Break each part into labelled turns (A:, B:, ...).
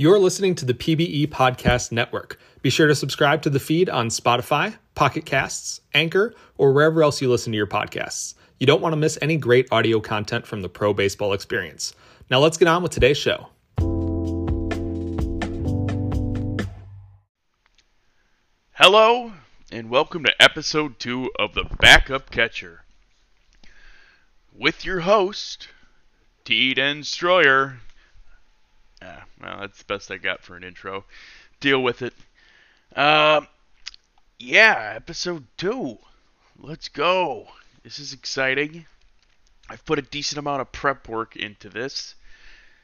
A: You're listening to the PBE Podcast Network. Be sure to subscribe to the feed on Spotify, Pocket Casts, Anchor, or wherever else you listen to your podcasts. You don't want to miss any great audio content from the pro baseball experience. Now let's get on with today's show.
B: Hello, and welcome to episode two of The Backup Catcher. With your host, T. Destroyer. Ah, well, that's the best I got for an intro. Deal with it. Uh, yeah, episode two. Let's go. This is exciting. I've put a decent amount of prep work into this.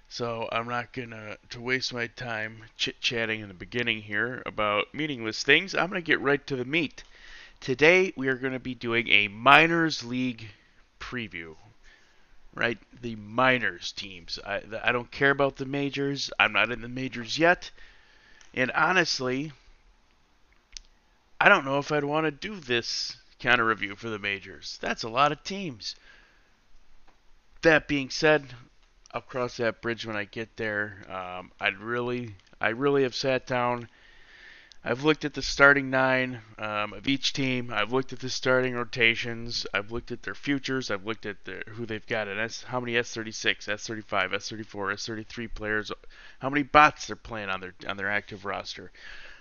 B: So I'm not gonna to waste my time chit chatting in the beginning here about meaningless things. I'm gonna get right to the meat. Today we are gonna be doing a minors league preview. Right, the minors teams. I I don't care about the majors. I'm not in the majors yet, and honestly, I don't know if I'd want to do this kind of review for the majors. That's a lot of teams. That being said, I'll cross that bridge when I get there. Um, I'd really, I really have sat down. I've looked at the starting nine um, of each team. I've looked at the starting rotations. I've looked at their futures. I've looked at the, who they've got in S, how many S36, S35, S34, S33 players, how many bots they're playing on their on their active roster.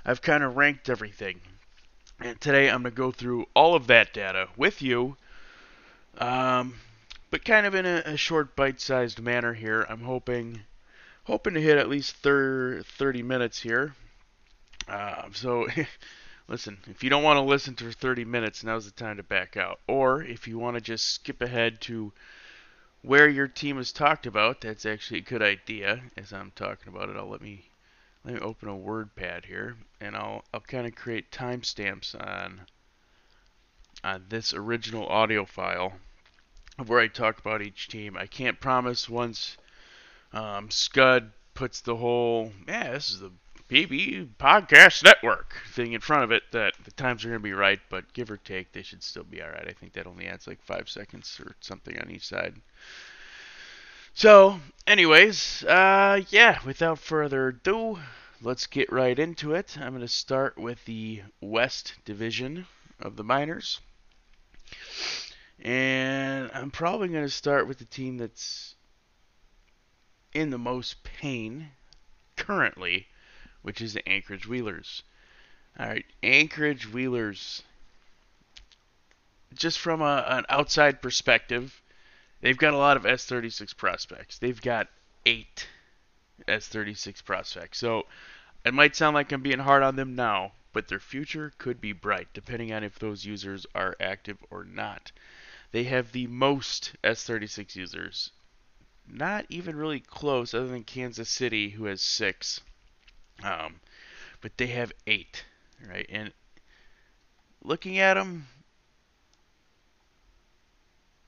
B: I've kind of ranked everything, and today I'm gonna go through all of that data with you. Um, but kind of in a, a short bite-sized manner here. I'm hoping hoping to hit at least 30 minutes here. Uh, so listen, if you don't want to listen to 30 minutes, now's the time to back out. Or if you want to just skip ahead to where your team is talked about, that's actually a good idea. As I'm talking about it, I'll let me let me open a WordPad here, and I'll I'll kind of create timestamps on on this original audio file of where I talk about each team. I can't promise once um, Scud puts the whole, yeah, this is the PB Podcast Network thing in front of it that the times are going to be right, but give or take, they should still be alright. I think that only adds like five seconds or something on each side. So, anyways, uh, yeah, without further ado, let's get right into it. I'm going to start with the West Division of the Minors. And I'm probably going to start with the team that's in the most pain currently, which is the Anchorage Wheelers. All right, Anchorage Wheelers. Just from a, an outside perspective, they've got a lot of S36 prospects. They've got eight S36 prospects. So it might sound like I'm being hard on them now, but their future could be bright depending on if those users are active or not. They have the most S36 users. Not even really close, other than Kansas City, who has six. Um, but they have eight, right? And looking at them,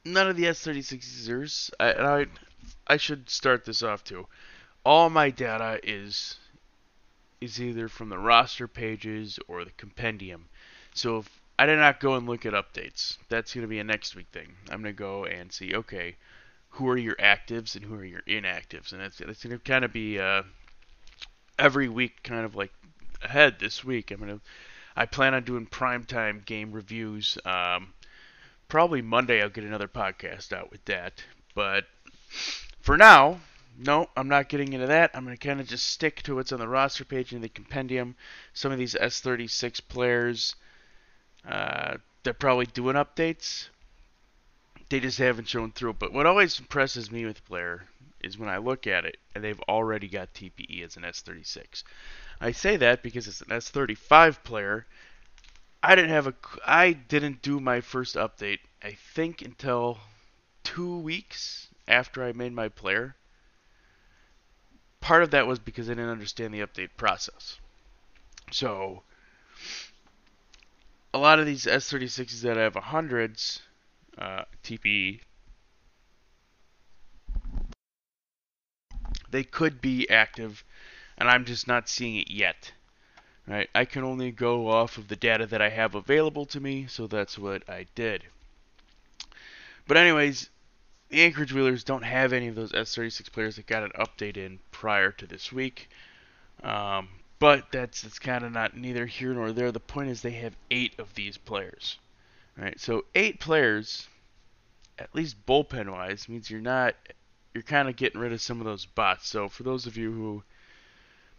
B: none of the S36 users. I, I, I should start this off too. All my data is is either from the roster pages or the compendium. So if I did not go and look at updates. That's going to be a next week thing. I'm going to go and see, okay, who are your actives and who are your inactives? And that's, that's going to kind of be uh, every week, kind of like ahead this week. I'm to, I plan on doing primetime game reviews. Um, probably Monday I'll get another podcast out with that. But for now, no, I'm not getting into that. I'm going to kind of just stick to what's on the roster page and the compendium. Some of these S36 players uh, they're probably doing updates. They just haven't shown through. But what always impresses me with player is when I look at it and they've already got TPE as an S36. I say that because it's an S35 player. I didn't have a I didn't do my first update I think until 2 weeks after I made my player. Part of that was because I didn't understand the update process. So, a lot of these S36s that have 100s uh, TPE, they could be active, and I'm just not seeing it yet. Right? I can only go off of the data that I have available to me, so that's what I did. But anyways, the Anchorage Wheelers don't have any of those S36 players that got an update in prior to this week. Um, but that's that's kind of not neither here nor there. The point is they have eight of these players, right? So eight players, at least bullpen wise, means you're not you're kind of getting rid of some of those bots. So for those of you who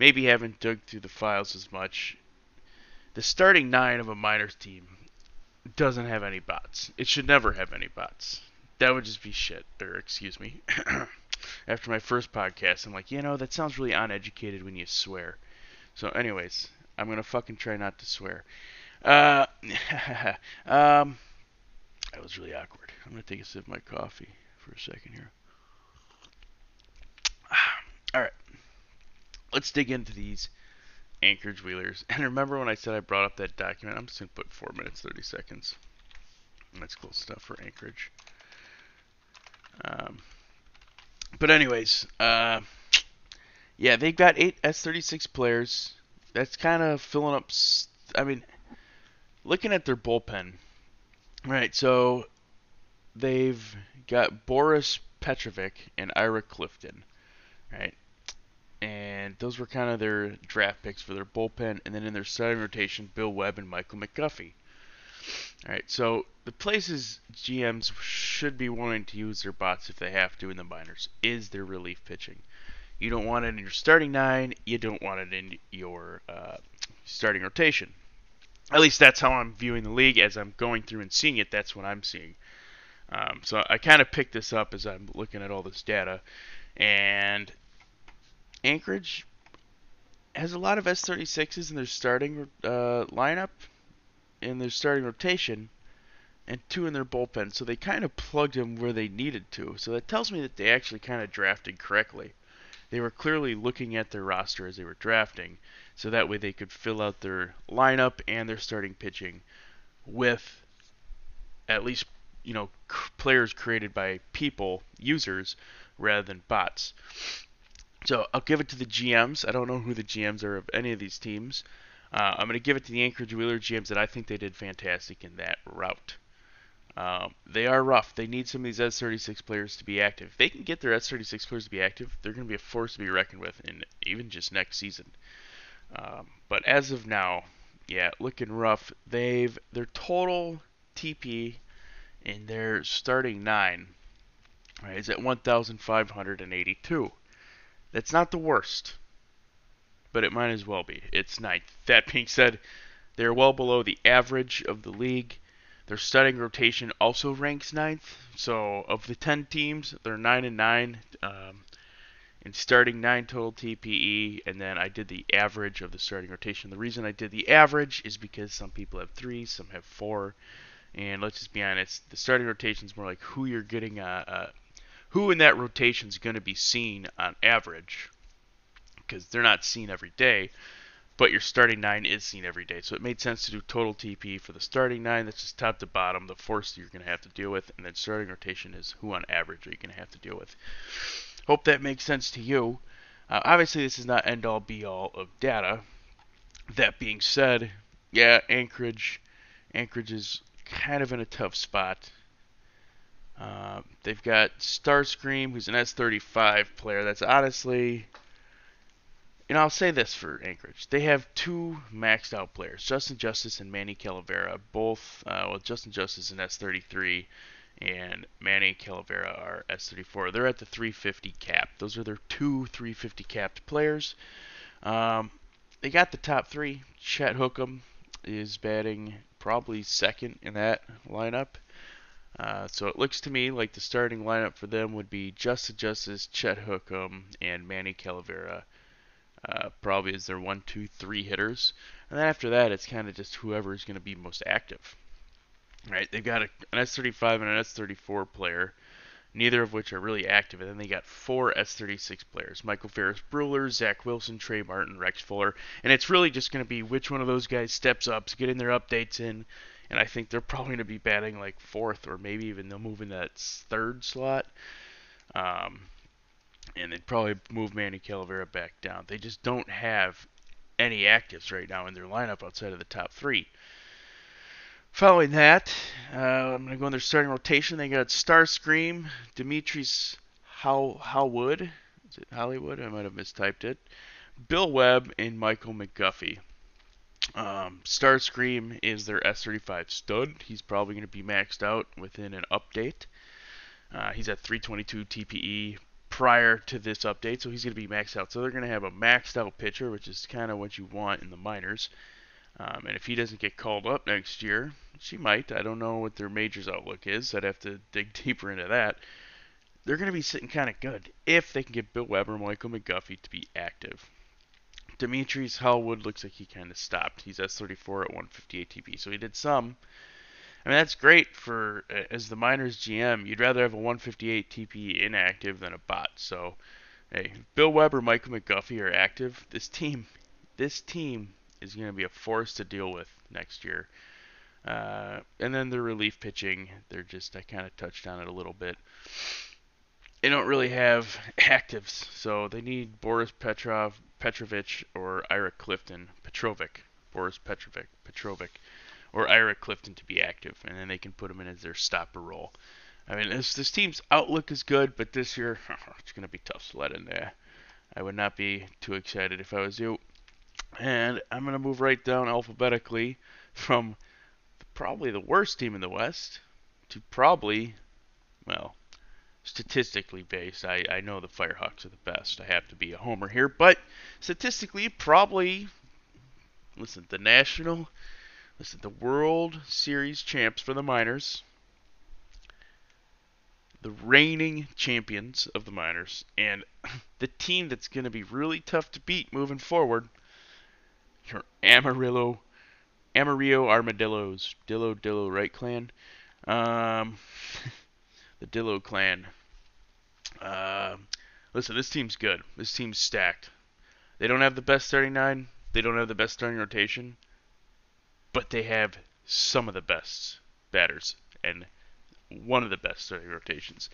B: maybe haven't dug through the files as much, the starting nine of a minors team doesn't have any bots. It should never have any bots. That would just be shit. Or excuse me. After my first podcast, I'm like, you know, that sounds really uneducated when you swear. So, anyways, I'm gonna fucking try not to swear. Uh, um, that was really awkward. I'm gonna take a sip of my coffee for a second here. All right, let's dig into these Anchorage Wheelers. And remember when I said I brought up that document? I'm just gonna put four minutes thirty seconds. That's cool stuff for Anchorage. Um, but anyways, uh, yeah, they've got eight S36 players. That's kind of filling up. I mean, looking at their bullpen, right? So they've got Boris Petrovic and Ira Clifton, right? And those were kind of their draft picks for their bullpen. And then in their starting rotation, Bill Webb and Michael McGuffey. All right, so the places GMs should be wanting to use their bots if they have to in the minors is their relief pitching. You don't want it in your starting nine. You don't want it in your uh, starting rotation. At least that's how I'm viewing the league as I'm going through and seeing it. That's what I'm seeing. Um, so I kind of picked this up as I'm looking at all this data, and Anchorage has a lot of S36s in their starting uh, lineup, in their starting rotation, and two in their bullpen. So they kind of plugged them where they needed to. So that tells me that they actually kind of drafted correctly they were clearly looking at their roster as they were drafting, so that way they could fill out their lineup and their starting pitching with at least you know players created by people, users, rather than bots. So I'll give it to the GMs. I don't know who the GMs are of any of these teams. Uh, I'm going to give it to the Anchorage Wheeler GMs that I think they did fantastic in that route. Um, they are rough. They need some of these S36 players to be active. If they can get their S36 players to be active, they're going to be a force to be reckoned with, in even just next season. Um, but as of now, yeah, looking rough. They've their total TP in their starting nine right, is at 1,582. That's not the worst, but it might as well be. It's ninth. That being said, they're well below the average of the league. Their starting rotation also ranks ninth. So of the 10 teams, they're 9 and 9 um, in starting 9 total TPE. And then I did the average of the starting rotation. The reason I did the average is because some people have 3, some have 4. And let's just be honest, the starting rotation is more like who you're getting, uh, who in that rotation is going to be seen on average. Because they're not seen every day but your starting nine is seen every day. So it made sense to do total TP for the starting nine. That's just top to bottom, the force you're going to have to deal with, and then starting rotation is who on average are you going to have to deal with. Hope that makes sense to you. Uh, obviously, this is not end all be all of data. That being said, yeah, Anchorage, Anchorage is kind of in a tough spot. Uh, they've got Starscream, who's an S35 player. That's honestly you know, I'll say this for Anchorage. They have two maxed out players, Justin Justice and Manny Calavera. Both, uh, well, Justin Justice is an S33 and Manny Calavera are S34. They're at the 350 cap. Those are their two 350 capped players. Um, they got the top three. Chet Hookham is batting probably second in that lineup. Uh, so it looks to me like the starting lineup for them would be Justin Justice, Chet Hookham, and Manny Calavera uh, probably as their one, two, three hitters. And then after that, it's kind of just whoever is going to be most active. Right? They've got a, an S35 and an S34 player, neither of which are really active. And then they got four S36 players Michael Ferris Brewer, Zach Wilson, Trey Martin, Rex Fuller. And it's really just going to be which one of those guys steps up, getting their updates in. And I think they're probably going to be batting like fourth, or maybe even they'll move in that third slot. Um, and they'd probably move Manny Calavera back down. They just don't have any actives right now in their lineup outside of the top three. Following that, uh, I'm going to go in their starting rotation. They got Starscream, Demetrius How Howwood. Is it Hollywood? I might have mistyped it. Bill Webb and Michael McGuffey. Um, Starscream is their S35 stud. He's probably going to be maxed out within an update. Uh, he's at 322 TPE prior to this update, so he's going to be maxed out. So they're going to have a maxed out pitcher, which is kind of what you want in the minors. Um, and if he doesn't get called up next year, she might. I don't know what their majors outlook is. I'd have to dig deeper into that. They're going to be sitting kind of good if they can get Bill Weber and Michael McGuffey to be active. Demetrius Hallwood looks like he kind of stopped. He's S34 at 158 TP, so he did some. I mean, that's great for as the minors GM. You'd rather have a 158 TP inactive than a bot. So, hey, Bill Weber, Michael McGuffey are active. This team, this team is going to be a force to deal with next year. Uh, and then the relief pitching, they're just I kind of touched on it a little bit. They don't really have actives, so they need Boris Petrov, Petrovich, or Ira Clifton, Petrovic, Boris Petrovic, Petrovic, or Ira Clifton to be active, and then they can put him in as their stopper role. I mean, this this team's outlook is good, but this year it's going to be tough sledding there. I would not be too excited if I was you. And I'm going to move right down alphabetically from probably the worst team in the West to probably, well, statistically based. I, I know the Firehawks are the best. I have to be a homer here. But statistically, probably, listen, the National, listen, the World Series champs for the Minors, the reigning champions of the Minors, and the team that's going to be really tough to beat moving forward your Amarillo, Amarillo Armadillos, Dillo Dillo Right Clan, um, the Dillo Clan. Uh, listen, this team's good. This team's stacked. They don't have the best starting nine. They don't have the best starting rotation, but they have some of the best batters and one of the best starting rotations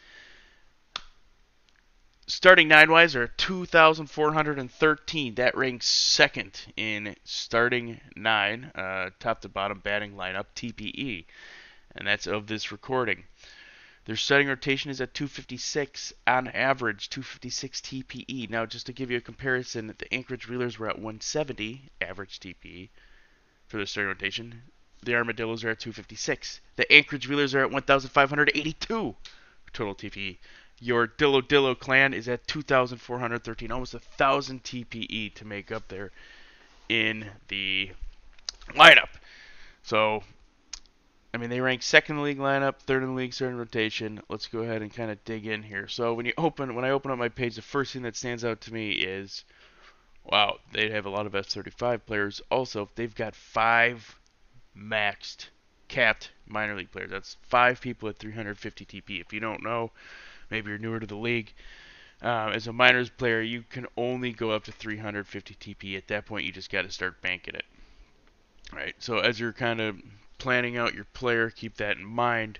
B: starting nine wise are 2,413. That ranks second in starting nine, uh, top to bottom batting lineup TPE, and that's of this recording. Their starting rotation is at 256 on average, 256 TPE. Now, just to give you a comparison, the Anchorage Wheelers were at 170 average TPE for their starting rotation. The Armadillos are at 256. The Anchorage Wheelers are at 1,582 total TPE your Dillo Dillo clan is at 2,413, almost a thousand TPE to make up there in the lineup. So, I mean, they rank second in the league lineup, third in the league third in rotation. Let's go ahead and kind of dig in here. So when you open, when I open up my page, the first thing that stands out to me is, wow, they have a lot of S35 players. Also, they've got five maxed, capped minor league players. That's five people at 350 TP. If you don't know, maybe you're newer to the league. Um, as a minors player, you can only go up to 350 TP. At that point, you just got to start banking it. Right. So as you're kind of planning out your player, keep that in mind.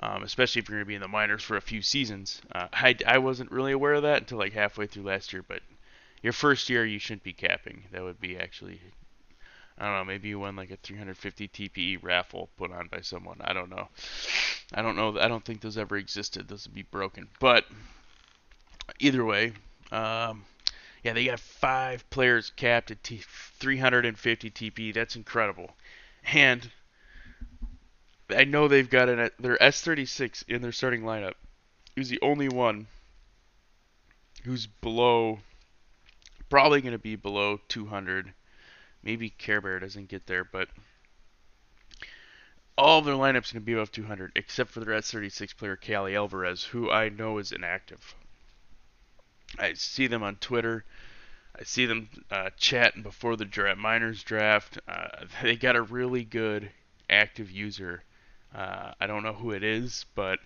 B: Um, especially if you're going to be in the minors for a few seasons. Uh, I, I wasn't really aware of that until like halfway through last year, but your first year you shouldn't be capping. That would be actually, I don't know, maybe you won like a 350 TPE raffle put on by someone. I don't know. I don't know. I don't think those ever existed. Those would be broken. But either way, um, yeah, they got five players capped at t- 350 TP. That's incredible. And I know they've got an their S36 in their starting lineup. Who's the only one who's below, probably going to be below 200. Maybe Care Bear doesn't get there, but all of their lineups going to be above 200, except for their S36 player, Cali Alvarez, who I know is inactive. I see them on Twitter. I see them uh, chatting before the draft, minors draft. Uh, they got a really good active user. Uh, I don't know who it is, but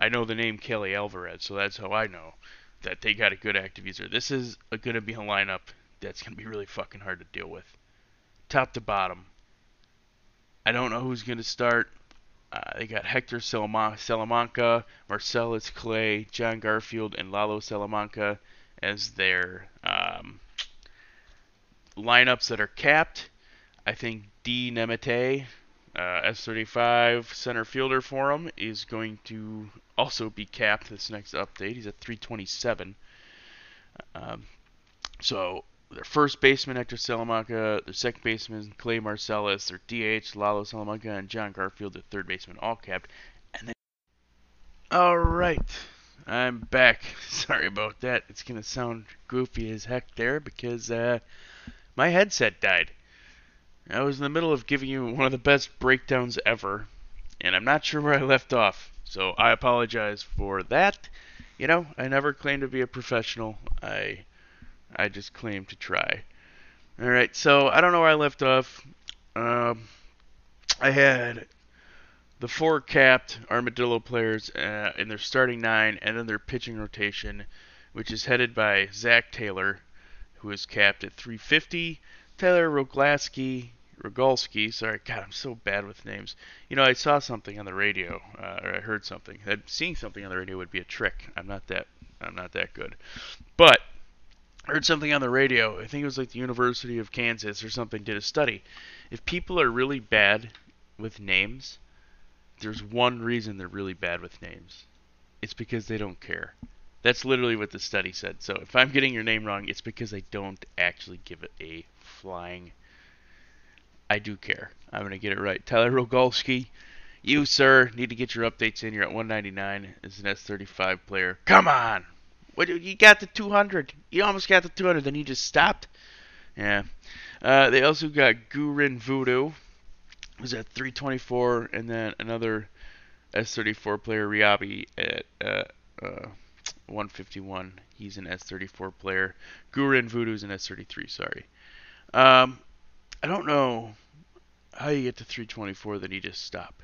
B: I know the name Kelly Alvarez, so that's how I know that they got a good active user. This is going to be a lineup that's going to be really fucking hard to deal with, top to bottom. I don't know who's going to start. Uh, they got Hector Salamanca, Marcellus Clay, John Garfield, and Lalo Salamanca as their um, lineups that are capped. I think D. Nemete, uh, S35 center fielder for him, is going to also be capped this next update. He's at 327. Um, so their first baseman Hector Salamanca, their second baseman Clay Marcellus, their DH Lalo Salamanca, and John Garfield, their third baseman, all capped. And then, all right, I'm back. Sorry about that. It's gonna sound goofy as heck there because uh, my headset died. I was in the middle of giving you one of the best breakdowns ever, and I'm not sure where I left off. So I apologize for that. You know, I never claimed to be a professional. I I just claim to try. All right, so I don't know where I left off. Um, I had the four capped Armadillo players uh, in their starting nine, and then their pitching rotation, which is headed by Zach Taylor, who is capped at 350. Taylor Roglaski, Rogalski, sorry, God, I'm so bad with names. You know, I saw something on the radio, uh, or I heard something. That seeing something on the radio would be a trick. I'm not that, I'm not that good. But I heard something on the radio. I think it was like the University of Kansas or something did a study. If people are really bad with names, there's one reason they're really bad with names. It's because they don't care. That's literally what the study said. So if I'm getting your name wrong, it's because I don't actually give it a flying. I do care. I'm going to get it right. Tyler Rogalski, you, sir, need to get your updates in. You're at 199 as an S35 player. Come on! What you got the 200? You almost got the 200, then you just stopped. Yeah. Uh, they also got Gurin Voodoo, who's at 324, and then another S34 player, Riabi, at uh, uh, 151. He's an S34 player. Gurin Voodoo's an S33. Sorry. Um, I don't know how you get to 324, then you just stop.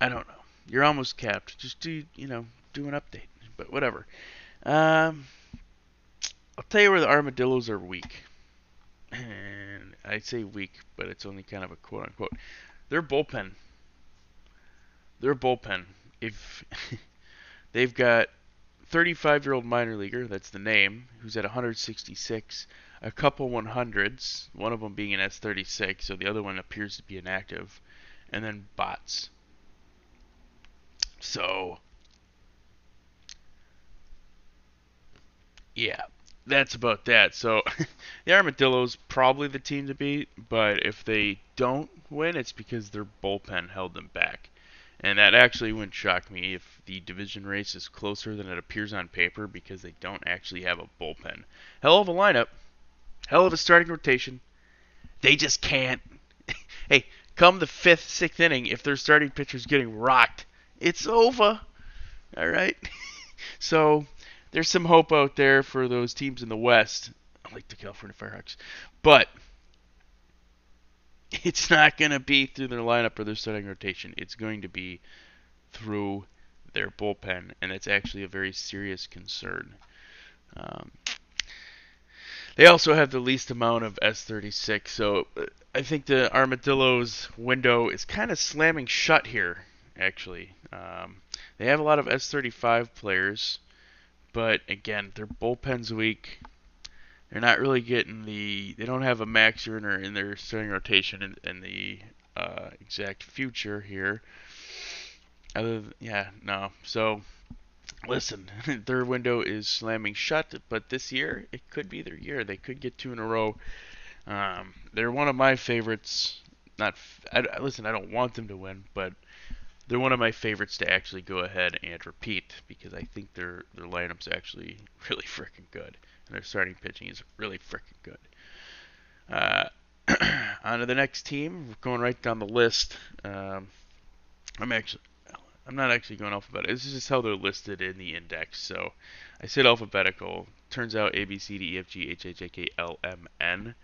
B: I don't know. You're almost capped. Just do, you know, do an update but whatever. Um, I'll tell you where the armadillos are weak. And I say weak, but it's only kind of a quote unquote. Their bullpen. Their bullpen. If they've got 35 year old minor leaguer, that's the name, who's at 166, a couple 100s, one of them being an S36, so the other one appears to be inactive, and then bots. So yeah, that's about that. So the Armadillos probably the team to beat, but if they don't win, it's because their bullpen held them back. And that actually wouldn't shock me if the division race is closer than it appears on paper because they don't actually have a bullpen. Hell of a lineup, hell of a starting rotation. They just can't. hey, come the fifth, sixth inning, if their starting pitcher's getting rocked, it's over. All right. so there's some hope out there for those teams in the West, like the California Firehawks, but it's not going to be through their lineup or their starting rotation. It's going to be through their bullpen, and it's actually a very serious concern. Um, they also have the least amount of S36, so uh, I think the Armadillos window is kind of slamming shut here, actually. Um, they have a lot of S35 players but again, their bullpen's weak. They're not really getting the. They don't have a Max Scherzer in their starting rotation in, in the uh, exact future here. Other than, yeah, no. So listen, their window is slamming shut, but this year it could be their year. They could get two in a row. Um, they're one of my favorites. Not I, listen, I don't want them to win, but they're one of my favorites to actually go ahead and repeat because I think their their lineup's actually really freaking good and their starting pitching is really freaking good. Uh, on to the next team. We're going right down the list. Um, I'm actually I'm not actually going alphabetical. This is just how they're listed in the index. So I said alphabetical. Turns out A B C D E F G H I J K L M N.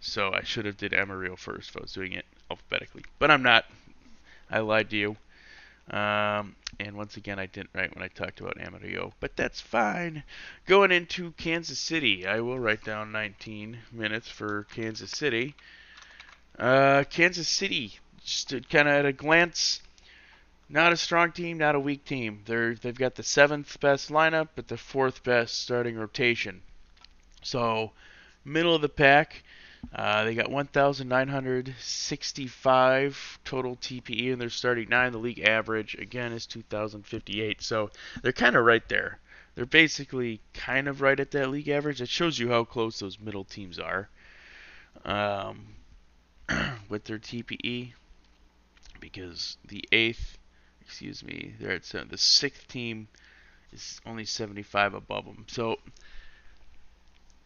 B: So I should have did Amarillo first if I was doing it alphabetically, but I'm not. I lied to you. Um, and once again, I didn't write when I talked about Amarillo, but that's fine. Going into Kansas City, I will write down 19 minutes for Kansas City. Uh, Kansas City, just kind of at a glance, not a strong team, not a weak team. They're they've got the seventh best lineup, but the fourth best starting rotation. So, middle of the pack. Uh, they got 1,965 total TPE in their starting nine. The league average, again, is 2,058. So they're kind of right there. they're basically kind of right at that league average. It shows you how close those middle teams are um, with their TPE because the eighth, excuse me, they're at seven, the sixth team is only 75 above them. So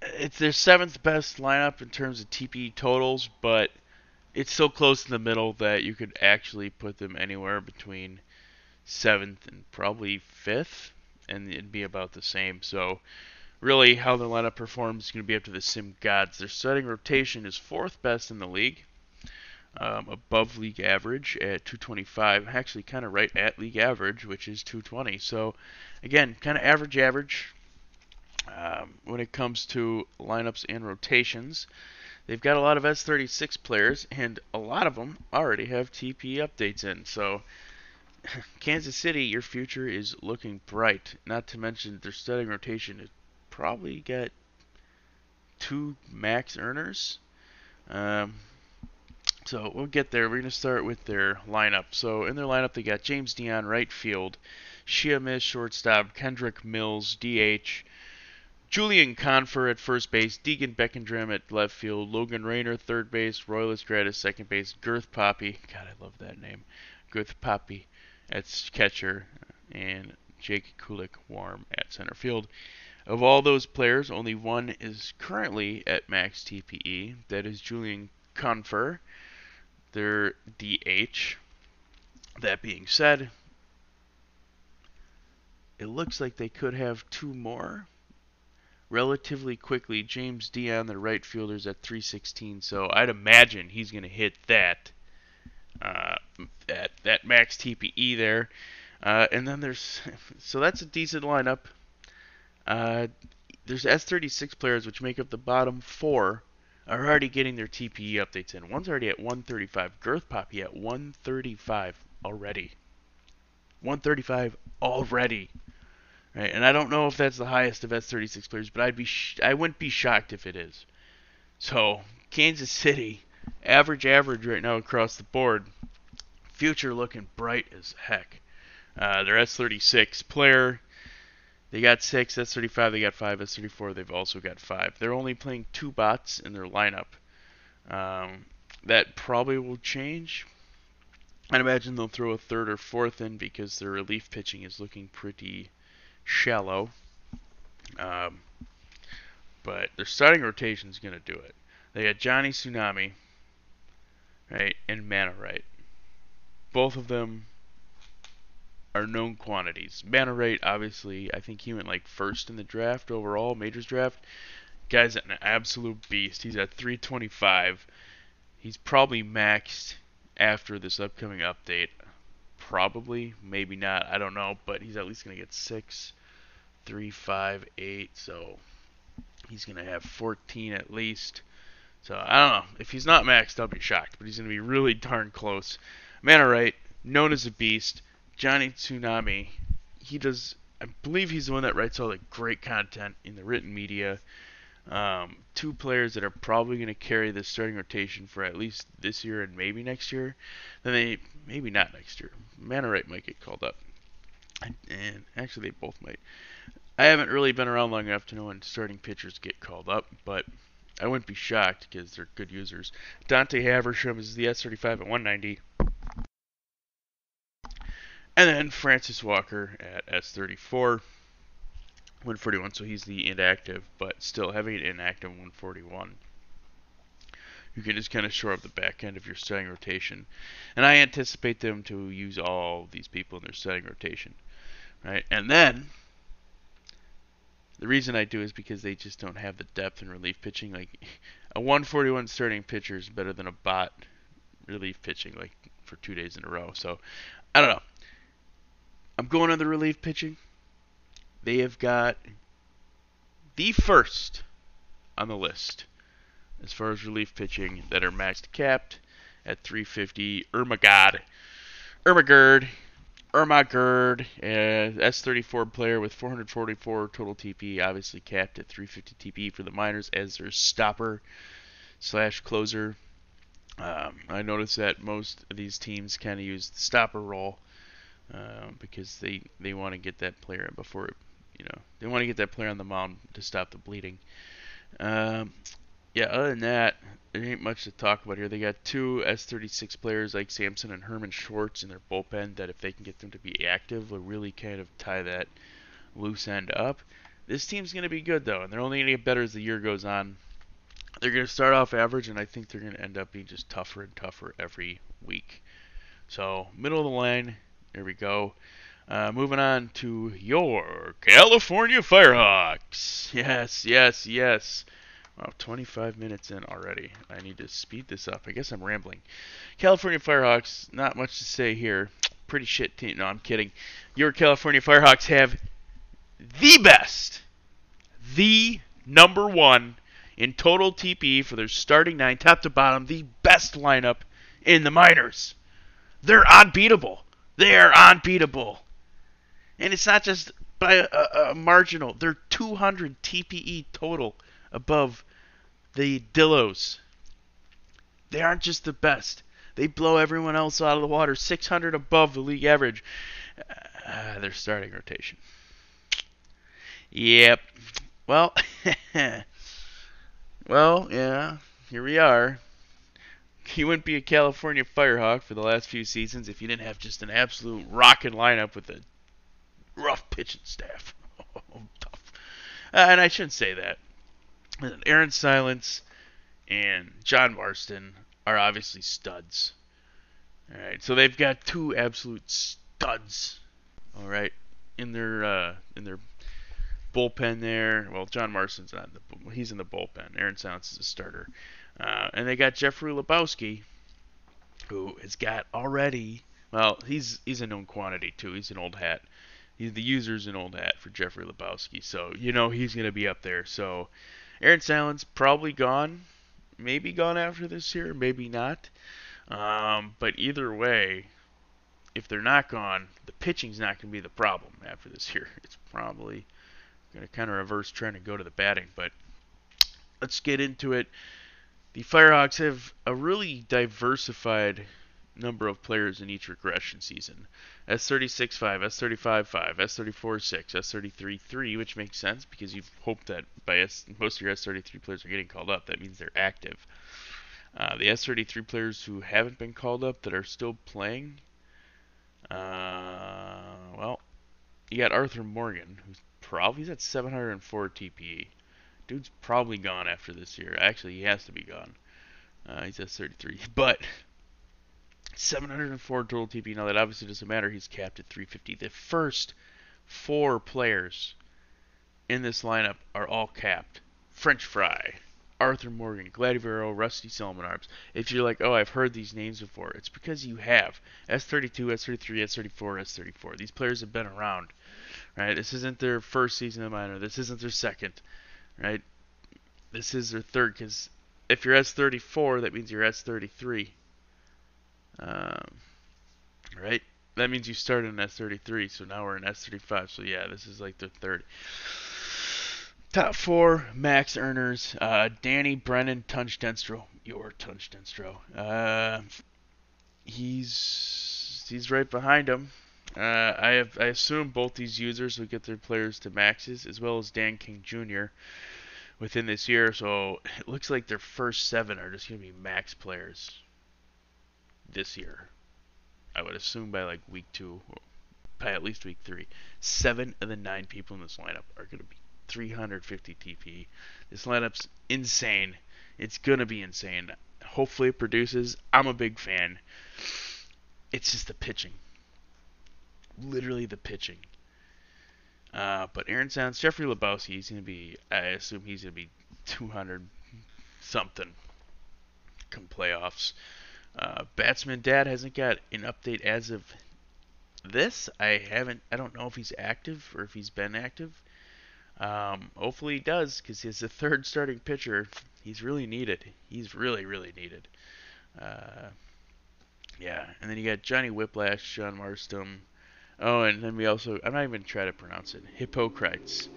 B: it's their seventh best lineup in terms of TPE totals, but it's so close in the middle that you could actually put them anywhere between seventh and probably fifth, and it'd be about the same. So really, how the lineup performs is going to be up to the sim gods. Their starting rotation is fourth best in the league, um, above league average at 225. Actually, kind of right at league average, which is 220. So again, kind of average, average. Um, when it comes to lineups and rotations, they've got a lot of S36 players, and a lot of them already have TP updates in. So Kansas City, your future is looking bright. Not to mention their starting rotation has probably got two max earners. Um, so we'll get there. We're going to start with their lineup. So in their lineup, they got James Dion, right field, Shia Miss, shortstop, Kendrick Mills, DH, Julian Confer at first base, Deegan Beckendrum at left field, Logan Rayner third base, Royalist Gratis second base, Girth Poppy, God I love that name, Girth Poppy at catcher, and Jake Kulik Warm at center field. Of all those players, only one is currently at max TPE. That is Julian Confer, their DH. That being said, it looks like they could have two more relatively quickly. James Dion, the right fielder, is at 316, so I'd imagine he's going to hit that uh, that that max TPE there. Uh, and then there's so that's a decent lineup. Uh, there's S36 players which make up the bottom four are already getting their TPE updates in. One's already at 135. Girth Poppy at 135 already. 135 already. Right, and I don't know if that's the highest of S36 players, but I'd be sh- I wouldn't be shocked if it is. So Kansas City, average average right now across the board. Future looking bright as heck. Uh, their S36 player, they got six. S35 they got five. S34 they've also got five. They're only playing two bots in their lineup. Um, that probably will change. I'd imagine they'll throw a third or fourth in because their relief pitching is looking pretty shallow. Um, but their starting rotation is going to do it. They got Johnny Tsunami, right, and Mana Right. Both of them are known quantities. Mana Right, obviously, I think he went like first in the draft overall, Majors draft. Guy's an absolute beast. He's at 325. He's probably maxed after this upcoming update. Probably, maybe not. I don't know, but he's at least gonna get six, three, five, eight. So he's gonna have 14 at least. So I don't know. If he's not maxed, I'll be shocked. But he's gonna be really darn close. Mana right, known as a beast. Johnny Tsunami. He does. I believe he's the one that writes all the great content in the written media. Um, two players that are probably going to carry the starting rotation for at least this year and maybe next year. Then they maybe not next year. Right might get called up, and, and actually they both might. I haven't really been around long enough to know when starting pitchers get called up, but I wouldn't be shocked because they're good users. Dante Haversham is the S35 at 190. And then Francis Walker at S34. 141, so he's the inactive, but still having an inactive 141. You can just kind of shore up the back end of your starting rotation. And I anticipate them to use all these people in their starting rotation. Right? And then the reason I do is because they just don't have the depth in relief pitching. Like a 141 starting pitcher is better than a bot relief pitching like for two days in a row. So I don't know. I'm going on the relief pitching they have got the first on the list as far as relief pitching that are maxed capped at 350. Ermagod, Ermagerd, Ermagerd, uh, S34 player with 444 total TP, obviously capped at 350 TP for the minors as their stopper slash closer. Um, I noticed that most of these teams kind of use the stopper role uh, because they they want to get that player before you know, they want to get that player on the mound to stop the bleeding. Um, yeah, other than that, there ain't much to talk about here. They got two S36 players like Samson and Herman Schwartz in their bullpen that if they can get them to be active will really kind of tie that loose end up. This team's going to be good though, and they're only going to get better as the year goes on. They're going to start off average, and I think they're going to end up being just tougher and tougher every week. So middle of the line, there we go. Uh, moving on to your California Firehawks. Yes, yes, yes. Wow, 25 minutes in already. I need to speed this up. I guess I'm rambling. California Firehawks, not much to say here. Pretty shit team. No, I'm kidding. Your California Firehawks have the best, the number one in total TP for their starting nine, top to bottom, the best lineup in the minors. They're unbeatable. They're unbeatable. And it's not just by a, a, marginal. They're 200 TPE total above the Dillos. They aren't just the best. They blow everyone else out of the water. 600 above the league average. Uh, their starting rotation. Yep. Well, well, yeah. Here we are. You wouldn't be a California Firehawk for the last few seasons if you didn't have just an absolute rocking lineup with a rough pitching staff. Tough. Uh, and I shouldn't say that. Aaron Silence and John Marston are obviously studs. All right, so they've got two absolute studs. All right, in their uh, in their bullpen there. Well, John Marston's not in the he's in the bullpen. Aaron Silence is a starter, uh, and they got Jeffrey Lebowski, who has got already. Well, he's he's a known quantity too. He's an old hat. He's the user's an old hat for Jeffrey Lebowski, so you know he's gonna be up there. So Aaron Silence probably gone, maybe gone after this year, maybe not. Um, but either way, if they're not gone, the pitching's not to be the problem after this year. It's probably to kind of reverse trend and go to the batting. But let's get into it. The Firehawks have a really diversified number of players in each regression season. S36 5, S35 5, S34 6, S33 3, which makes sense because you've hoped that by S, most of your S33 players are getting called up. That means they're active. Uh, the S33 players who haven't been called up that are still playing, uh, well, you got Arthur Morgan, who's probably he's at 704 TPE. Dude's probably gone after this year. Actually, he has to be gone. Uh, he's at 33, but 704 total TP. Now that obviously doesn't matter. He's capped at 350. The first four players in this lineup are all capped. French Fry, Arthur Morgan, Gladivero, Rusty Solomon Arms. If you're like, oh, I've heard these names before, it's because you have. S32, S33, S34, S34. These players have been around, right? This isn't their first season of minor. This isn't their second, right? This is their third because if you're S34, that means you're S33. Um, right? That means you started in S33, so now we're in S35. So yeah, this is like the third. Top four max earners: uh, Danny Brennan Tunch-Denstro, your Tunch-Denstro. Uh, he's he's right behind him. Uh, I have I assume both these users will get their players to maxes, as well as Dan King Jr. within this year. So it looks like their first seven are just going to be max players this year. I would assume by like week two, by at least week three, seven of the nine people in this lineup are going to be 350 TP. This lineup's insane. It's going to be insane. Hopefully it produces. I'm a big fan. It's just the pitching. Literally the pitching. Uh, but Aaron Sounds, Jeffrey Lebowski, he's going to be, I assume he's going to be 200 something come playoffs. Uh, Batsman Dad hasn't got an update as of this. I haven't. I don't know if he's active or if he's been active. Um, hopefully he does, because he's the third starting pitcher. He's really needed. He's really, really needed. Uh, yeah, and then you got Johnny Whiplash, John Marston. Oh, and then we also. I'm not even trying to pronounce it. Hippocrates.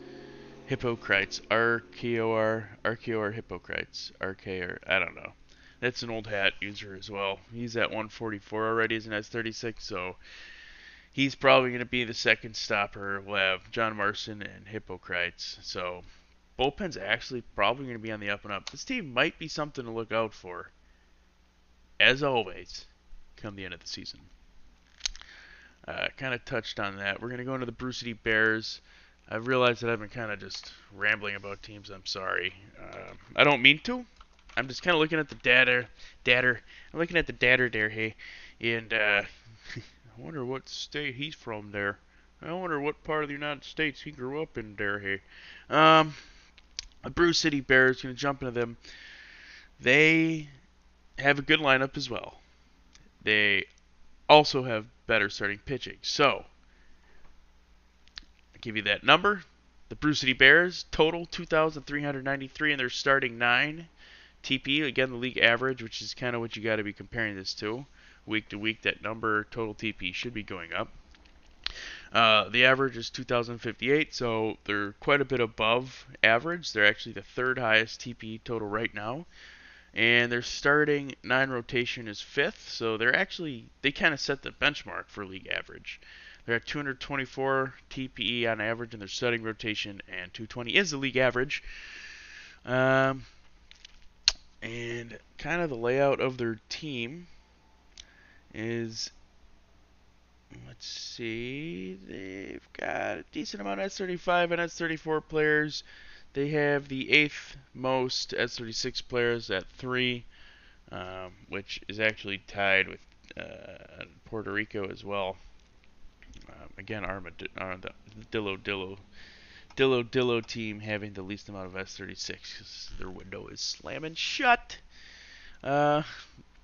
B: Hippocrates. R K O R R K O R Hippocrates. R K or I don't know. That's an old hat user as well. He's at 144 already he's an S36, so he's probably going to be the second stopper. We'll have John Marston and Hippocrates. So bullpen's actually probably going to be on the up and up. This team might be something to look out for. As always, come the end of the season. Kind of touched on that. We're going to go into the Brew City Bears. I've realized that I've been kind of just rambling about teams. I'm sorry. Uh, I don't mean to. I'm just kind of looking at the data. Data. I'm looking at the data there, hey. And uh, I wonder what state he's from there. I wonder what part of the United States he grew up in there, hey. Um, the Brew City Bears, going to jump into them. They have a good lineup as well. They also have better starting pitching. So, I'll give you that number. The Brew City Bears total 2,393, and they're starting nine. TP again, the league average, which is kind of what you got to be comparing this to. Week to week, that number total TP should be going up. Uh, the average is 2,058, so they're quite a bit above average. They're actually the third highest TP total right now and their starting nine rotation is fifth, so they're actually they kind of set the benchmark for league average. They're at 224 TPE on average in their starting rotation, and 220 is the league average. Um, and kind of the layout of their team is let's see, they've got a decent amount of S35 and S34 players. They have the eighth most S36 players at three, um, which is actually tied with uh, Puerto Rico as well. Um, again, Armadillo, Dillo Dillo Dillo Dillo team having the least amount of S36 because their window is slamming shut. Uh,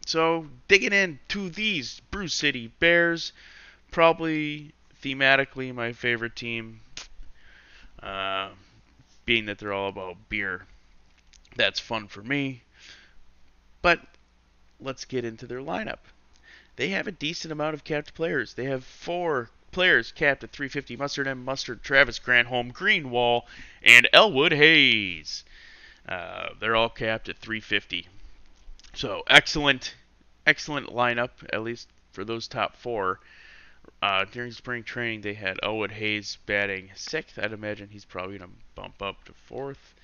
B: so digging into these Brew City Bears, probably thematically my favorite team. Uh, being that they're all about beer. That's fun for me. But let's get into their lineup. They have a decent amount of capped players. They have four players capped at 350 Mustard and Mustard, Travis Granholm, Greenwall, and Elwood Hayes. Uh, they're all capped at 350. So excellent, excellent lineup, at least for those top four. Uh, during spring training, they had Elwood Hayes batting sixth. I'd imagine he's probably going to bump up to fourth.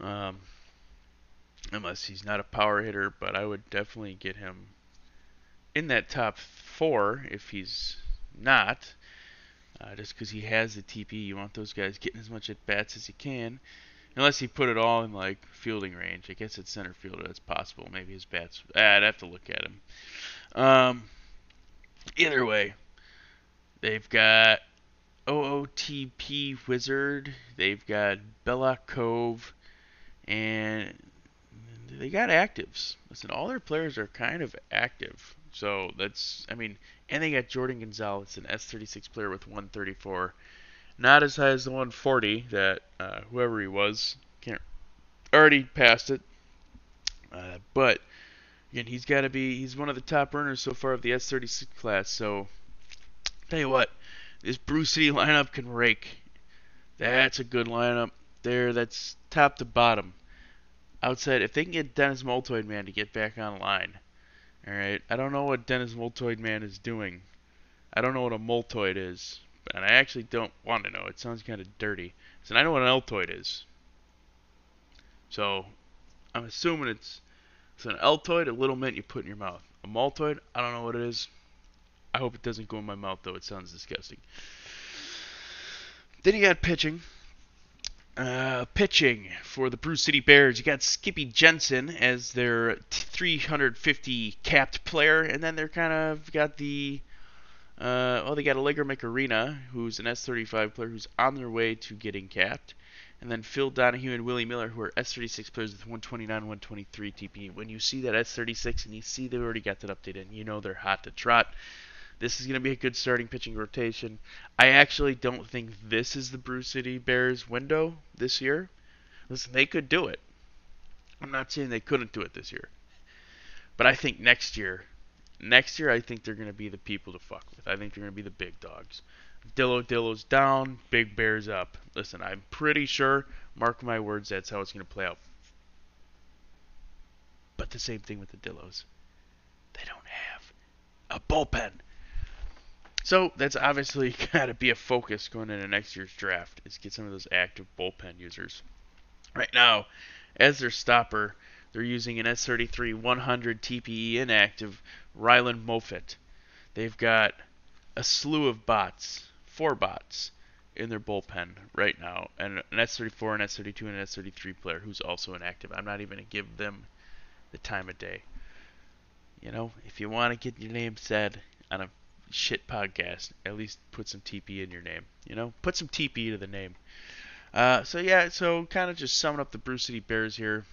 B: Um, unless he's not a power hitter, but I would definitely get him in that top four if he's not. Uh, just because he has the TP, you want those guys getting as much at bats as you can. Unless he put it all in like fielding range. I guess at center fielder that's possible. Maybe his bats. I'd have to look at him. Um, either way, They've got OOTP Wizard. They've got Belloc Cove. And they got actives. Listen, all their players are kind of active. So that's, I mean, and they got Jordan Gonzalez, an S36 player with 134. Not as high as the 140 that uh, whoever he was can't already passed it. Uh, but again, he's got to be. He's one of the top earners so far of the S36 class. So Tell you what, this Brew City lineup can rake. That's a good lineup there. That's top to bottom. Outside, if they can get Dennis Multoid Man to get back online. All right, I don't know what Dennis Multoid Man is doing. I don't know what a multoid is, and I actually don't want to know. It sounds kind of dirty. So I know what an Altoid is. So I'm assuming it's it's an Altoid, a little mint you put in your mouth. A maltoid, I don't know what it is. I hope it doesn't go in my mouth, though. It sounds disgusting. Then you got pitching. Uh, pitching for the Brew City Bears, you got Skippy Jensen as their 350 capped player, and then they're kind of got the uh, well, they got Allegra McArena, who's an S35 player who's on their way to getting capped, and then Phil Donahue and Willie Miller, who are S36 players with 129, 123 TP. When you see that S36 and you see they've already got that updated, and you know they're hot to trot. This is going to be a good starting pitching rotation. I actually don't think this is the Brew City Bears window this year. Listen, they could do it. I'm not saying they couldn't do it this year. But I think next year, next year, I think they're going to be the people to fuck with. I think they're going to be the big dogs. Dillo Dillo's down, Big Bear's up. Listen, I'm pretty sure, mark my words, that's how it's going to play out. But the same thing with the Dillos. They don't have a bullpen. So that's obviously got to be a focus going into next year's draft is get some of those active bullpen users. Right now, as their stopper, they're using an S33 100 TPE inactive Rylan Moffitt. They've got a slew of bots, four bots in their bullpen right now, and an S34, an S32, and an S33 player who's also inactive. I'm not even going to give them the time of day. You know, if you want to get your name said on a shit podcast, at least put some TP in your name. You know, put some TP to the name. Uh, so yeah, so kind of just summing up the Brew City Bears here.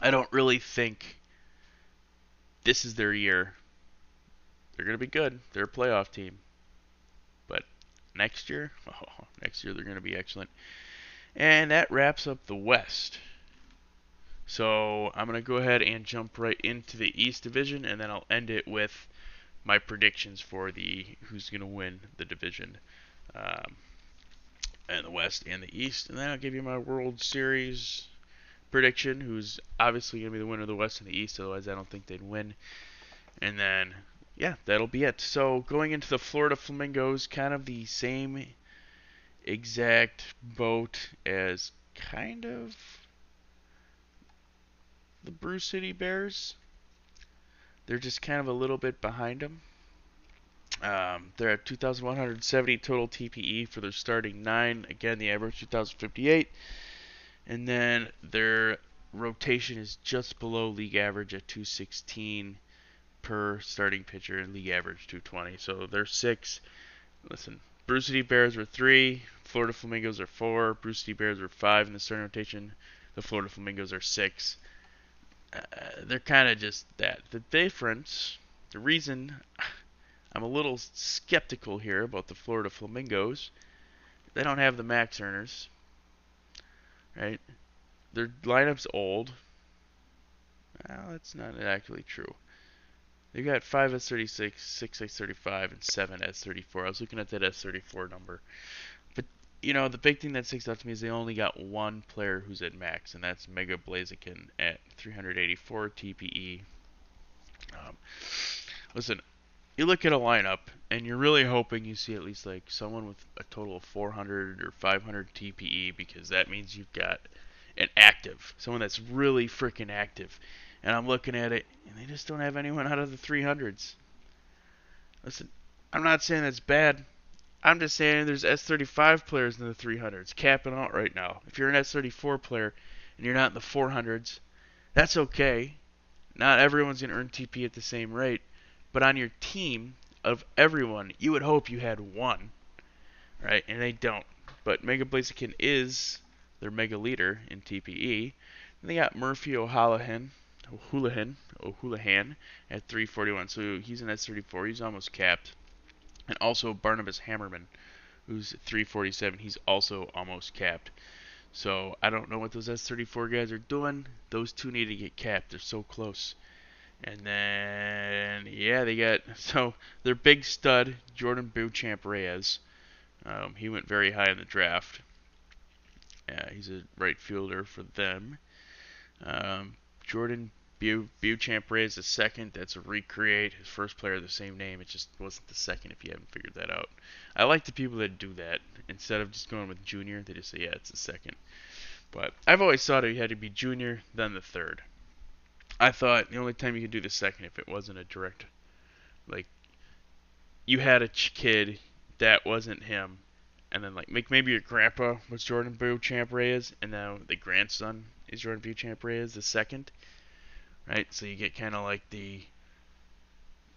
B: I don't really think this is their year. They're gonna be good. They're a playoff team. But next year, oh, next year they're gonna be excellent. And that wraps up the West. So I'm to go ahead and jump right into the East Division, and then I'll end it with my predictions for the who's going to win the division, um, and the West and the East, and then I'll give you my World Series prediction, who's obviously going to be the winner of the West and the East. Otherwise, I don't think they'd win. And then, yeah, that'll be it. So going into the Florida Flamingos, kind of the same exact boat as kind of the Brew City Bears. They're just kind of a little bit behind them. Um, they're at 2,170 total TPE for their starting nine. Again, the average 2,058. And then their rotation is just below league average at 216 per starting pitcher and league average 220. So they're six. Listen, Brew City Bears are three. Florida Flamingos are four. Brew City Bears are five in the starting rotation. The Florida Flamingos are six uh, they're kind of just that. The difference, the reason I'm a little skeptical here about the Florida Flamingos, they don't have the max earners, right? Their lineup's old. Well, that's not actually true. They've got 5 S36, 6 S35, and 7 S34. I was looking at that S34 number you know, the big thing that sticks out to me is they only got one player who's at max, and that's Mega Blaziken at 384 TPE. Um, listen, you look at a lineup, and you're really hoping you see at least like someone with a total of 400 or 500 TPE because that means you've got an active, someone that's really freaking active. And I'm looking at it, and they just don't have anyone out of the 300s. Listen, I'm not saying that's bad. I'm just saying there's S35 players in the 300s capping out right now. If you're an S34 player and you're not in the 400s, that's okay. Not everyone's going to earn TP at the same rate. But on your team of everyone, you would hope you had one. Right? And they don't. But Mega Blaziken is their mega leader in TPE. And they got Murphy O'Houlihan, O'Houlihan, O'Houlihan at 341. So he's an S34. He's almost capped and also Barnabas Hammerman, who's 347. He's also almost capped. So I don't know what those S34 guys are doing. Those two need to get capped. They're so close. And then yeah, they got so their big stud Jordan Beauchamp Reyes. Um, he went very high in the draft. Yeah, he's a right fielder for them. Um, Jordan Bu Beauchamp Reyes the second. That's a recreate. His first player the same name. It just wasn't the second. If you haven't figured that out, I like the people that do that instead of just going with junior. They just say yeah, it's the second. But I've always thought it had to be junior, then the third. I thought the only time you could do the second if it wasn't a direct, like, you had a kid that wasn't him, and then like maybe your grandpa was Jordan Beauchamp Reyes, and now the grandson is Jordan Beauchamp Reyes the second right? So you get kind of like the,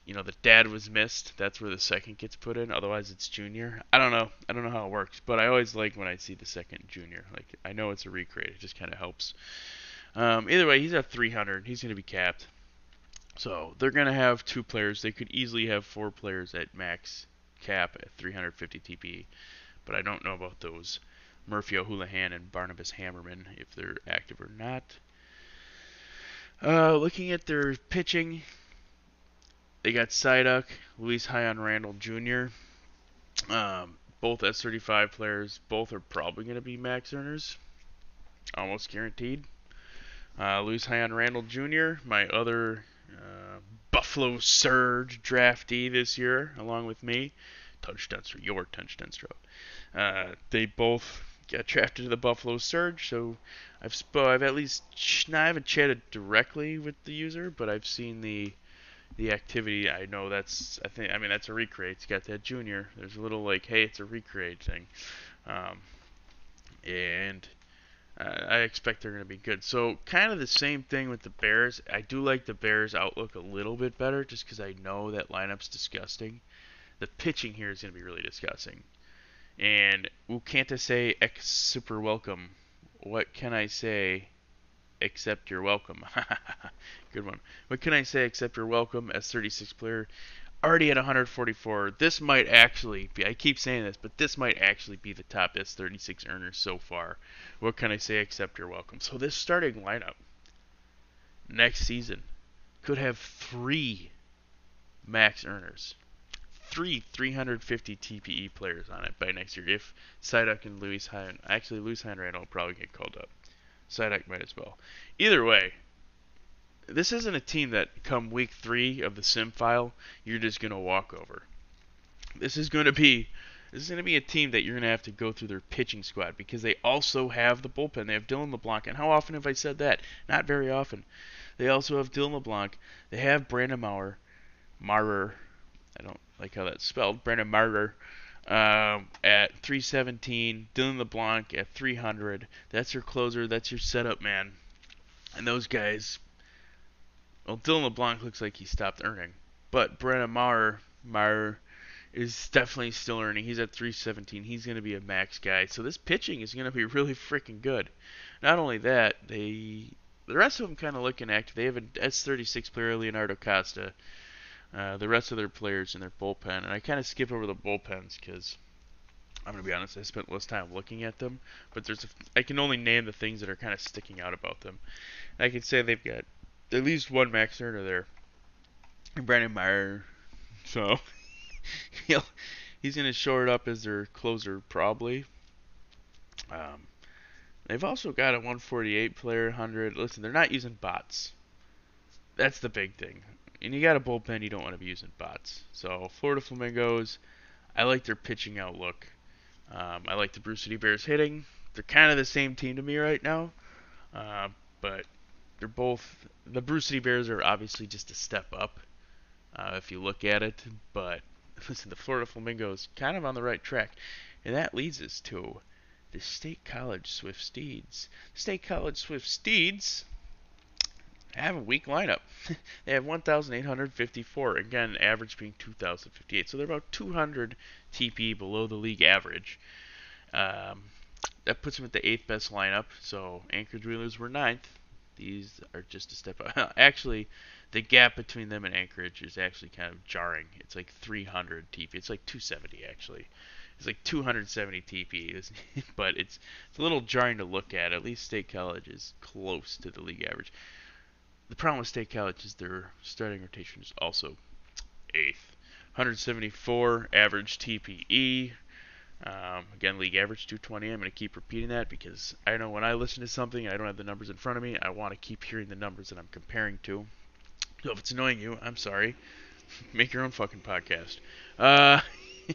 B: you know, the dad was missed. That's where the second gets put in. Otherwise, it's junior. I don't know. I don't know how it works, but I always like when I see the second junior. Like I know it's a recreate. It just kind of helps. Um, either way, he's at 300. He's going to be capped. So they're going to have two players. They could easily have four players at max cap at 350 TP, but I don't know about those. Murphy O'Houlihan and Barnabas Hammerman, if they're active or not. Uh, looking at their pitching, they got Psyduck, Luis Hyon Randall Jr. Um, both S35 players. Both are probably going to be max earners, almost guaranteed. Uh, Luis Hyon Randall Jr., my other uh, Buffalo Surge draftee this year, along with me. Touch Stenstro, your Touch Stenstro. Uh, they both got drafted to the Buffalo Surge, so I've sp- I've at least ch- I haven't chatted directly with the user, but I've seen the the activity. I know that's I think I mean that's a recreate. It's got that junior. There's a little like hey, it's a recreate thing, um, and uh, I expect they're going to be good. So kind of the same thing with the Bears. I do like the Bears' outlook a little bit better, just because I know that lineup's disgusting. The pitching here is going to be really disgusting. And I say ex super welcome? What can I say except you're welcome? Good one. What can I say except you're welcome S36 player? Already at 144. This might actually be, I keep saying this, but this might actually be the top S36 earner so far. What can I say except you're welcome? So this starting lineup next season could have three max earners three 350 TPE players on it by next year if Psyduck and Luis Hine. Actually, Luis Heinrand will probably get called up. Psyduck might as well. Either way, this isn't a team that come week three of the sim file you're just gonna walk over. This is gonna be this is gonna be a team that you're gonna have to go through their pitching squad because they also have the bullpen. They have Dylan LeBlanc, and how often have I said that? Not very often. They also have Dylan LeBlanc. They have Brandon Maurer, Maurer. I don't like how that's spelled. Brandon Martyr um, at 317. Dylan LeBlanc at 300. That's your closer. That's your setup man. And those guys. Well, Dylan LeBlanc looks like he stopped earning, but Brandon Maurer is definitely still earning. He's at 317. He's going to be a max guy. So this pitching is going to be really freaking good. Not only that, they the rest of them kind of looking active. They have an S36 player, Leonardo Costa. Uh, the rest of their players in their bullpen, and I kind of skip over the bullpens because I'm gonna be honest, I spent less time looking at them. But there's a, I can only name the things that are kind of sticking out about them. And I can say they've got at least one max earner there, And Brandon Meyer. So he'll he's gonna show it up as their closer probably. Um, they've also got a 148 player 100. Listen, they're not using bots. That's the big thing and you got a bullpen, you don't want to be using bots. So Florida Flamingos, I like their pitching outlook. Um, I like the Brew City Bears hitting. They're kind of the same team to me right now, uh, but they're both the Brew City Bears are obviously just a step up uh, if you look at it. But listen, the Florida Flamingos kind of on the right track, and that leads us to the State College Swift Steeds. State College Swift Steeds have a weak lineup. they have 1,854. Again, average being 2,058. So they're about 200 TP below the league average. Um, that puts them at the eighth best lineup. So Anchorage Wheelers were ninth. These are just a step up. actually, the gap between them and Anchorage is actually kind of jarring. It's like 300 TP. It's like 270 actually. It's like 270 TP, but it's it's a little jarring to look at. At least State College is close to the league average. The problem with State College is their starting rotation is also eighth. 174 average TPE. Um, again, league average 220. I'm going to keep repeating that because I know when I listen to something I don't have the numbers in front of me, I want to keep hearing the numbers that I'm comparing to. So if it's annoying you, I'm sorry. Make your own fucking podcast. Uh,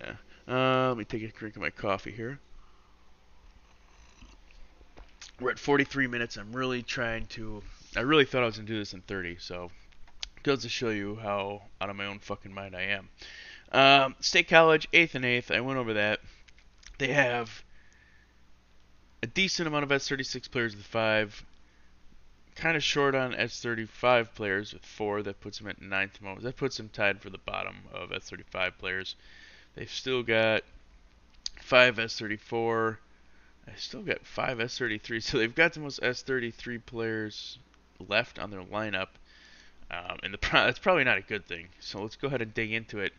B: yeah. Uh, let me take a drink of my coffee here. We're at 43 minutes. I'm really trying to. I really thought I was gonna do this in 30, so goes to show you how out of my own fucking mind I am. Um, State College, eighth and eighth. I went over that. They have a decent amount of S36 players with five. Kind of short on S35 players with four. That puts them at ninth most. That puts them tied for the bottom of S35 players. They've still got five S34 I still got five S33, so they've got the most S33 players left on their lineup. Um, and the that's probably not a good thing. So let's go ahead and dig into it.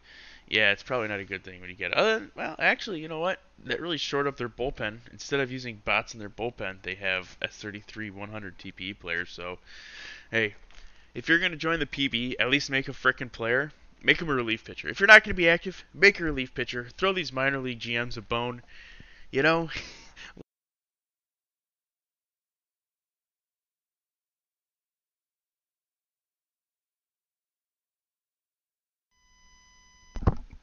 B: Yeah, it's probably not a good thing when you get. Other well, actually, you know what? That really shored up their bullpen. Instead of using bots in their bullpen, they have S33 100 TPE players. So, hey, if you're gonna join the PB, at least make a frickin' player. Make him a relief pitcher. If you're not gonna be active, make a relief pitcher. Throw these minor league GMs a bone. You know.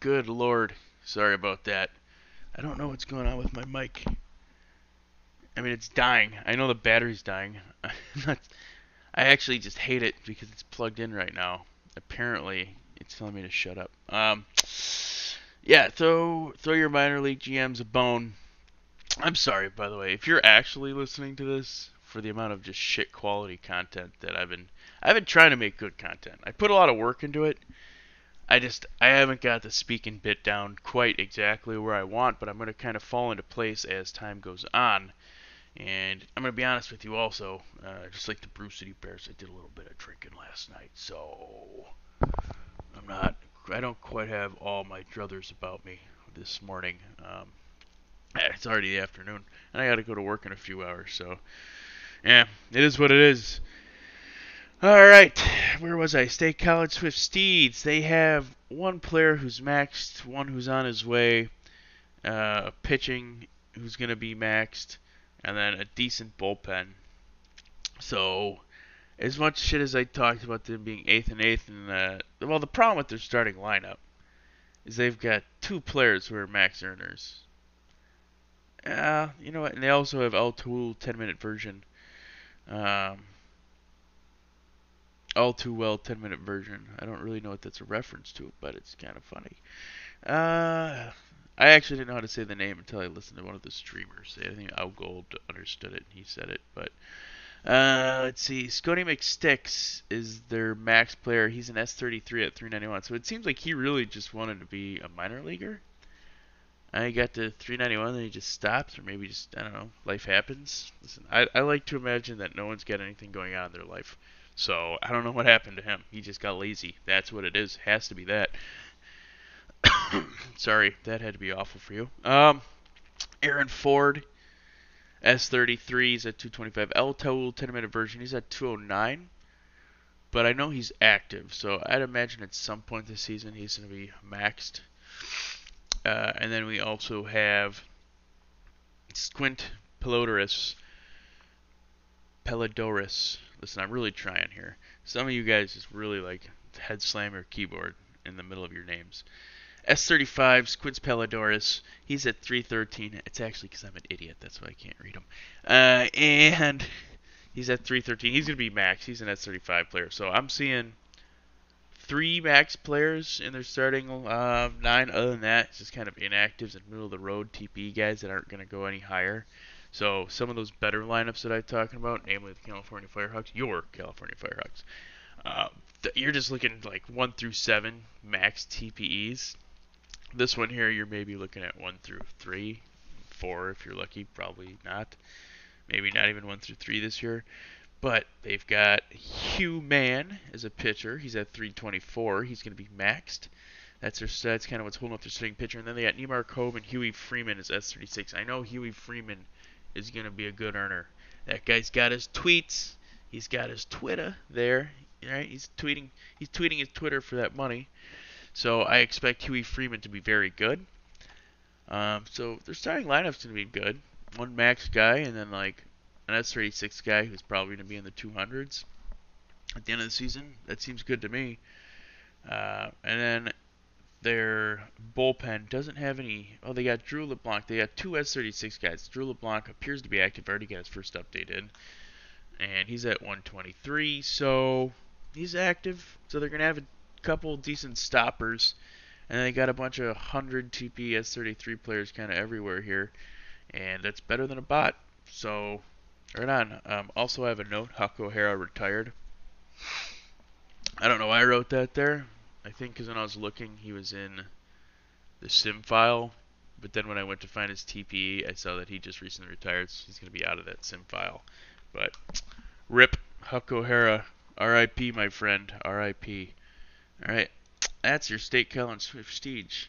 B: good lord. Sorry about that. I don't know what's going on with my mic. I mean, it's dying. I know the battery's dying. I actually just hate it because it's plugged in right now. Apparently, it's telling me to shut up. Um, yeah, throw throw your minor league GMs a bone. I'm sorry, by the way, if you're actually listening to this for the amount of just shit quality content that I've been I've been trying to make good content. I put a lot of work into it. I just I haven't got the speaking bit down quite exactly where I want, but I'm going to kind of fall into place as time goes on. And I'm going to be honest with you also, uh, just like the Brew City Bears, I did a little bit of drinking last night, so I'm not I don't quite have all my druthers about me this morning. Um, it's already the afternoon, and I got to go to work in a few hours, so yeah, it is what it is. All right, where was I? State College Swift Steeds. They have one player who's maxed, one who's on his way, uh, pitching who's going to be maxed, and then a decent bullpen. So, as much shit as I talked about them being eighth and eighth, and uh, well, the problem with their starting lineup is they've got two players who are max earners. Uh, you know what? And they also have El Tool 10 minute version. Um, all too well 10 minute version. I don't really know what that's a reference to, but it's kind of funny. Uh, I actually didn't know how to say the name until I listened to one of the streamers. I think Al Gold understood it and he said it. But uh, let's see. Scotty McSticks is their max player. He's an S33 at 391. So it seems like he really just wanted to be a minor leaguer. I got to 391, and he just stops, or maybe just I don't know. Life happens. Listen, I I like to imagine that no one's got anything going on in their life. So I don't know what happened to him. He just got lazy. That's what it is. Has to be that. Sorry, that had to be awful for you. Um, Aaron Ford, S33 is at 225. El Toul 10 minute version, he's at 209. But I know he's active, so I'd imagine at some point this season he's going to be maxed. Uh, and then we also have Squint Pelodorus. Pelodorus Listen, I'm really trying here. Some of you guys just really like head slam your keyboard in the middle of your names. S35, Squints Pelodorus. He's at 313. It's actually because I'm an idiot. That's why I can't read him. Uh, and he's at 313. He's going to be max. He's an S35 player. So I'm seeing three max players in their starting uh, nine. Other than that, it's just kind of inactives and middle of the road TP guys that aren't going to go any higher. So some of those better lineups that I'm talking about, namely the California Firehawks, your California Firehawks, uh, you're just looking like one through seven max TPEs. This one here, you're maybe looking at one through three, four if you're lucky, probably not. Maybe not even one through three this year. But they've got Hugh Mann as a pitcher. He's at 324. He's going to be maxed. That's their that's kind of what's holding up their starting pitcher. And then they got Neymar Cove and Huey Freeman as S36. I know Huey Freeman is going to be a good earner. That guy's got his tweets. He's got his Twitter there. Right? He's tweeting. He's tweeting his Twitter for that money. So I expect Huey Freeman to be very good. Um, so their starting lineup's going to be good. One max guy and then like an S36 guy who's probably going to be in the 200s at the end of the season. That seems good to me. Uh, and then their bullpen doesn't have any. Oh, they got Drew LeBlanc. They got two S36 guys. Drew LeBlanc appears to be active. Already got his first update in, and he's at 123. So he's active. So they're gonna have a couple decent stoppers, and they got a bunch of 100 TP S33 players kind of everywhere here, and that's better than a bot. So right on. Um, also, I have a note. Huck O'Hara retired. I don't know why I wrote that there. I think because when I was looking, he was in the sim file, but then when I went to find his TPE, I saw that he just recently retired, so he's going to be out of that sim file. But rip Huck O'Hara, R.I.P. my friend, R.I.P. All right, that's your State College Steege.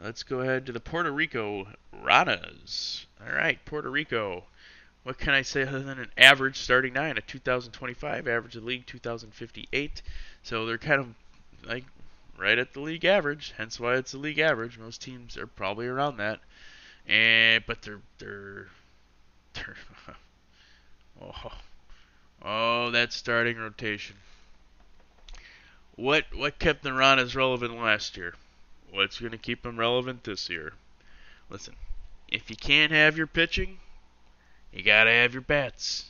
B: Let's go ahead to the Puerto Rico Ranas. All right, Puerto Rico. What can I say other than an average starting nine, a 2025 average of league 2058. So they're kind of like right at the league average. Hence why it's a league average. Most teams are probably around that. And but they're they're they're oh, oh that starting rotation. What what kept the Ranas relevant last year? what's going to keep them relevant this year? Listen, if you can't have your pitching, you got to have your bats.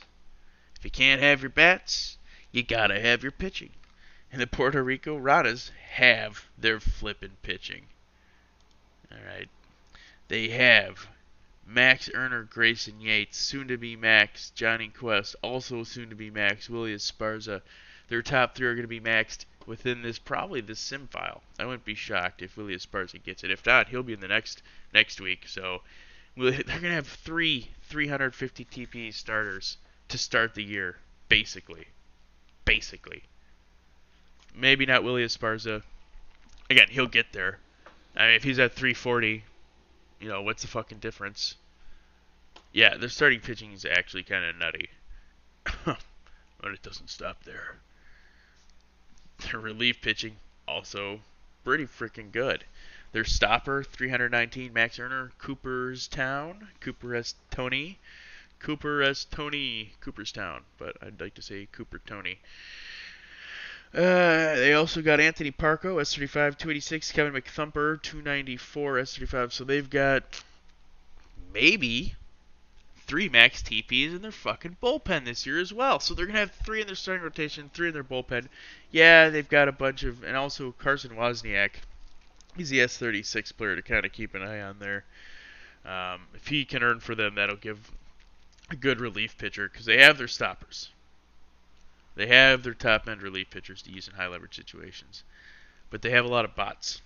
B: If you can't have your bats, you got to have your pitching. And the Puerto Rico Ranas have their flippin' pitching. All right. They have Max Erner, Grayson Yates, soon to be Max, Johnny Quest, also soon to be Max, Willie Esparza. Their top three are going to be maxed within this probably this sim file. I wouldn't be shocked if Willie Esparza gets it. If not, he'll be in the next next week. So they're to have three 350 TP starters to start the year, basically. Basically. Maybe not Willie Esparza. Again, he'll get there. I mean, if he's at 340, you know, what's the fucking difference? Yeah, their starting pitching is actually kind of nutty. but it doesn't stop there. Their relief pitching also pretty freaking good. Their stopper, 319, Max Erner, Cooperstown, Cooper S. Tony, Cooper S. Tony, Cooperstown, but I'd like to say Cooper Tony. Uh, they also got Anthony Parco, S35, 286, Kevin McThumper, 294, S35. So they've got maybe three max TPs in their fucking bullpen this year as well. So they're going to have three in their starting rotation, three in their bullpen. Yeah, they've got a bunch of, and also Carson Wozniak. He's the S36 player to kind of keep an eye on there. Um, if he can earn for them, that'll give a good relief pitcher because they have their stoppers. They have their top end relief pitchers to use in high leverage situations, but they have a lot of bots.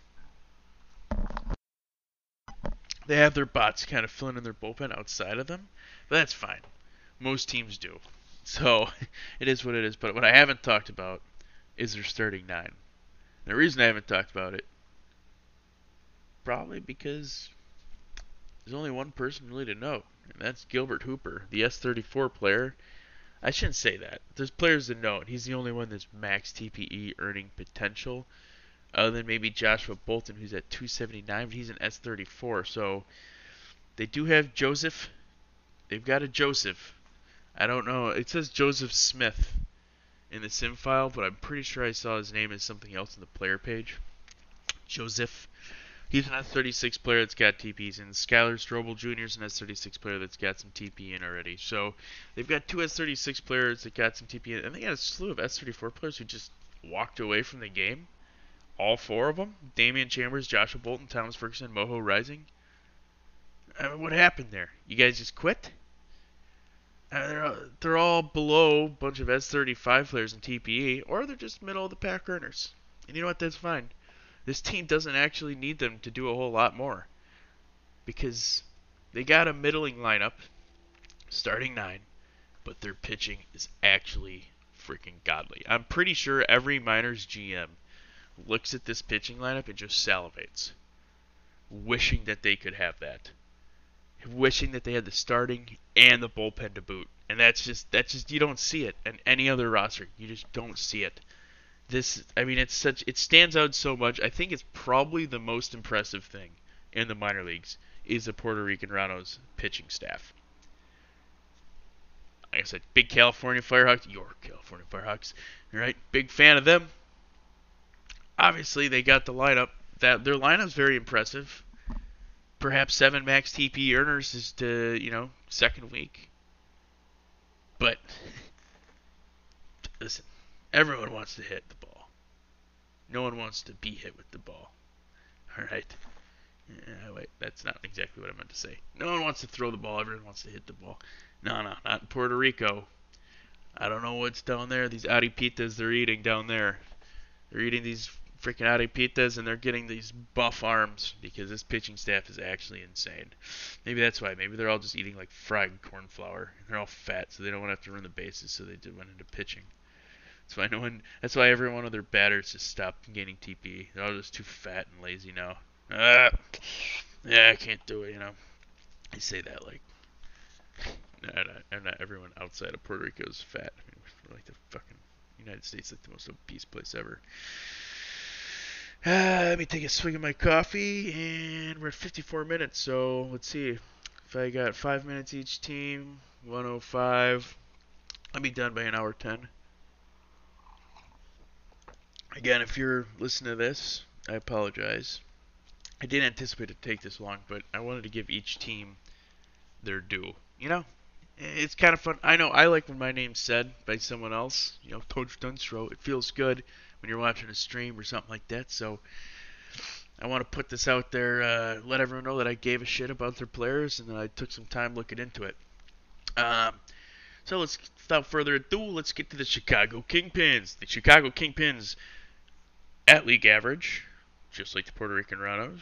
B: They have their bots kind of filling in their bullpen outside of them, but that's fine. Most teams do. So it is what it is. But what I haven't talked about is their starting nine. And the reason I haven't talked about it, probably because there's only one person really to know, and that's Gilbert Hooper, the S34 player I shouldn't say that. There's players to know and He's the only one that's max TPE earning potential, other than maybe Joshua Bolton, who's at 279, but he's an S34. So they do have Joseph. They've got a Joseph. I don't know. It says Joseph Smith in the sim file, but I'm pretty sure I saw his name as something else in the player page. Joseph. He's an S36 player that's got TPs, and Skylar Strobel Jr. is an S36 player that's got some TP in already. So they've got two S36 players that got some TP in, and they got a slew of S34 players who just walked away from the game. All four of them: Damian Chambers, Joshua Bolton, Thomas Ferguson, Moho Rising. I mean, what happened there? You guys just quit? They're, they're all below a bunch of S35 players in TPE, or they're just middle of the pack earners. And you know what? That's fine this team doesn't actually need them to do a whole lot more because they got a middling lineup, starting nine, but their pitching is actually freaking godly. I'm pretty sure every Minors GM looks at this pitching lineup and just salivates, wishing that they could have that, wishing that they had the starting and the bullpen to boot. And that's just that's just you don't see it in any other roster. You just don't see it this I mean it's such it stands out so much. I think it's probably the most impressive thing in the minor leagues is the Puerto Rican Rhinos pitching staff. Like I said, big California Firehawks, your California Firehawks, right? Big fan of them. Obviously, they got the lineup. That their lineup's very impressive. Perhaps seven max TP earners is to you know second week. But listen, Everyone wants to hit the ball. No one wants to be hit with the ball. All right. Wait, that's not exactly what I meant to say. No one wants to throw the ball. Everyone wants to hit the ball. No, no, not in Puerto Rico. I don't know what's down there. These arepitas they're eating down there. They're eating these freaking arepitas and they're getting these buff arms because this pitching staff is actually insane. Maybe that's why. Maybe they're all just eating like fried corn flour. They're all fat, so they don't want to have to run the bases, so they did went into pitching. That's why no one. That's why every one of their batters just stopped gaining TP. They're all just too fat and lazy now. Ah, yeah, I can't do it. You know, I say that like, not, not, not everyone outside of Puerto Rico is fat. I mean, we're like the fucking United States, like the most obese place ever. Uh, let me take a swig of my coffee, and we're at 54 minutes. So let's see if I got five minutes each team. 105. I'll be done by an hour 10. Again, if you're listening to this, I apologize. I didn't anticipate it to take this long, but I wanted to give each team their due. You know, it's kind of fun. I know I like when my name's said by someone else. You know, Coach Dunstro. It feels good when you're watching a stream or something like that. So I want to put this out there, uh, let everyone know that I gave a shit about their players and that I took some time looking into it. Um, so let's, without further ado, let's get to the Chicago Kingpins. The Chicago Kingpins at league average, just like the Puerto Rican Rhinos,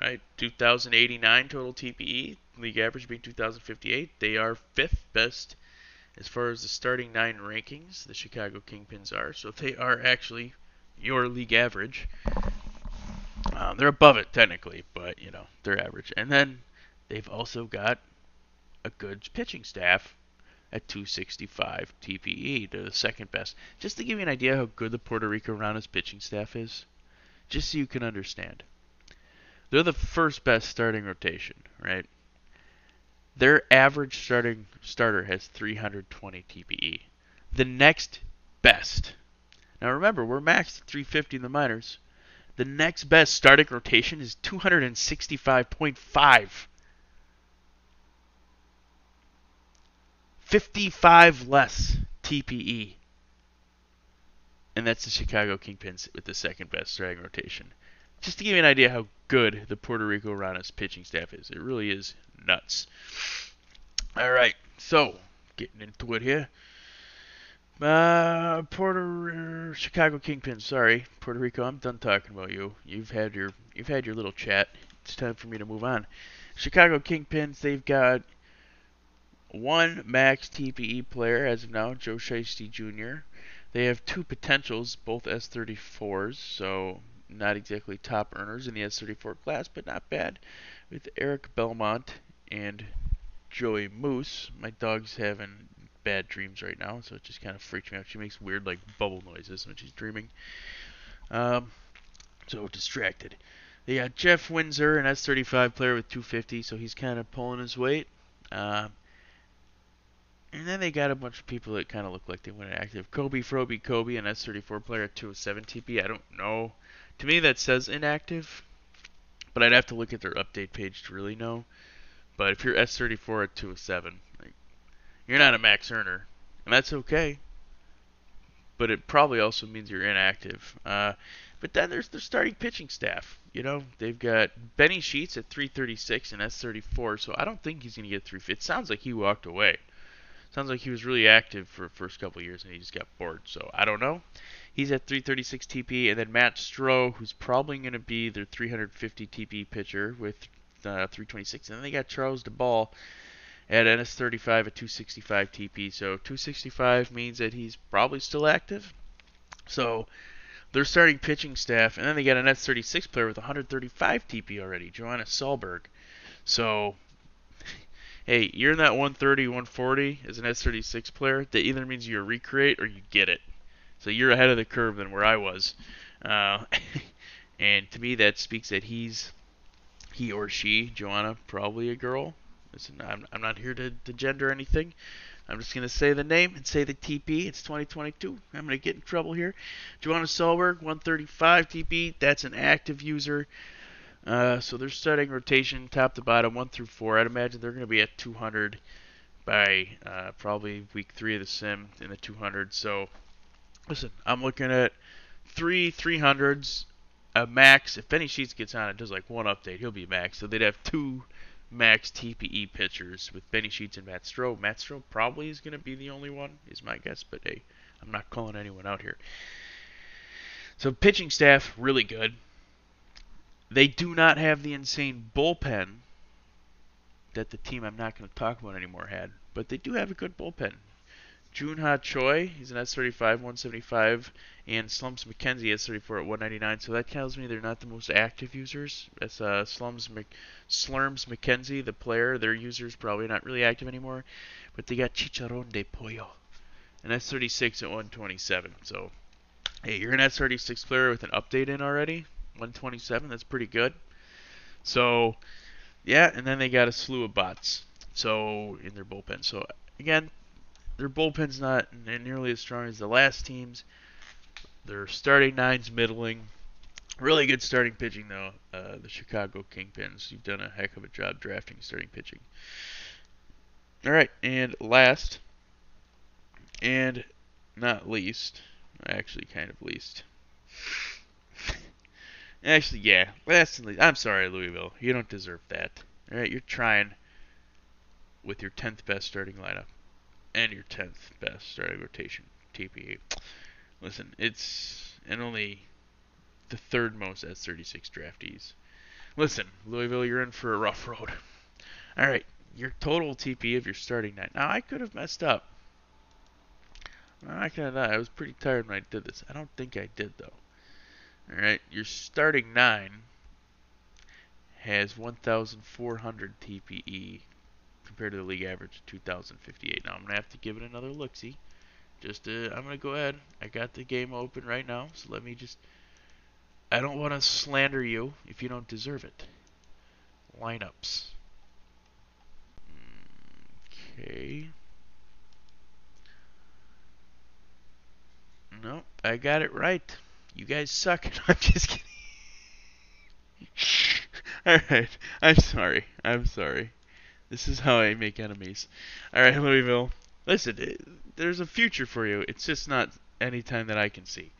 B: right? 2,089 total TPE, league average being 2,058. They are fifth best as far as the starting nine rankings. The Chicago Kingpins are, so they are actually your league average. Um, they're above it technically, but you know they're average. And then they've also got a good pitching staff at 265 TPE. They're the second best. Just to give you an idea how good the Puerto Rico Rhinos pitching staff is, just so you can understand. They're the first best starting rotation, right? Their average starting starter has 320 TPE. The next best. Now remember, we're maxed at 350 in the minors. The next best starting rotation is 265.5. 55 less TPE. And that's the Chicago Kingpins with the second best starting rotation. Just to give you an idea how good the Puerto Rico Rana's pitching staff is. It really is nuts. All right, so getting into it here. Uh, Puerto Chicago Kingpin. Sorry, Puerto Rico. I'm done talking about you. You've had your you've had your little chat. It's time for me to move on. Chicago Kingpins. They've got one max TPE player as of now, Joe Shiesty Jr. They have two potentials, both S34s, so not exactly top earners in the S34 class, but not bad. With Eric Belmont and Joey Moose. My dog's having bad dreams right now, so it just kind of freaks me out. She makes weird like bubble noises when she's dreaming. Um, so distracted. They got Jeff Windsor, an S35 player with 250, so he's kind of pulling his weight. Um, and then they got a bunch of people that kind of look like they went inactive. Kobe Froby Kobe, an S34 player at 207 TP. I don't know. To me, that says inactive, but I'd have to look at their update page to really know. But if you're S34 at 207, you're not a max earner, and that's okay. But it probably also means you're inactive. Uh, but then there's the starting pitching staff. You know, they've got Benny Sheets at 336 and S34, so I don't think he's going to get 350. It sounds like he walked away. Sounds like he was really active for the first couple years and he just got bored. So I don't know. He's at 336 TP, and then Matt Stroh, who's probably going to be their 350 TP pitcher with uh, 326, and then they got Charles DeBall at NS35 at 265 TP. So 265 means that he's probably still active. So they're starting pitching staff, and then they got an S36 player with 135 TP already, Joanna Solberg. So, hey, you're in that 130, 140 as an S36 player. That either means you recreate or you get it. So you're ahead of the curve than where I was. Uh, and to me, that speaks that he's he or she, Joanna, probably a girl, Listen, I'm, I'm not here to, to gender anything. I'm just going to say the name and say the TP. It's 2022. I'm going to get in trouble here. Joanna Solberg, 135 TP. That's an active user. Uh, so they're starting rotation top to bottom, 1 through 4. I'd imagine they're going to be at 200 by uh, probably week 3 of the sim in the 200. So, listen, I'm looking at three 300s, a max. If Benny Sheets gets on, it does like one update, he'll be max. So they'd have two max TPE pitchers with Benny Sheets and Matt Stroh. Matt Stroh probably is going to be the only one, is my guess, but hey, I'm not calling anyone out here. So pitching staff really good. They do not have the insane bullpen that the team I'm not going to talk about anymore had, but they do have a good bullpen. Junha Choi, he's an S35, 175, and Slums McKenzie S34 at 199. So that tells me they're not the most active users. That's uh, Slums Mc, Slurms McKenzie, the player. Their users probably not really active anymore. But they got Chicharron de Pollo, an S36 at 127. So hey, you're an S36 player with an update in already. 127, that's pretty good. So yeah, and then they got a slew of bots. So in their bullpen. So again, their bullpen's not nearly as strong as the last team's. Their starting nine's middling. Really good starting pitching, though. Uh, the Chicago Kingpins. You've done a heck of a job drafting starting pitching. All right, and last, and not least, actually kind of least. Actually, yeah, least. I'm sorry, Louisville. You don't deserve that. All right, you're trying with your 10th best starting lineup and your 10th best starting rotation TPE. Listen, it's and only the third most S36 draftees. Listen, Louisville, you're in for a rough road. All right, your total TP of your starting nine. Now I could have messed up. I kind of I was pretty tired when I did this. I don't think I did though. All right, your starting nine has 1,400 TPE compared to the league average of 2,058. Now I'm gonna have to give it another look. See, just to, I'm gonna go ahead. I got the game open right now, so let me just. I don't want to slander you if you don't deserve it. Lineups. Okay. Nope, I got it right. You guys suck. I'm just kidding. Alright, I'm sorry. I'm sorry. This is how I make enemies. Alright, Louisville. Listen, there's a future for you. It's just not any time that I can see.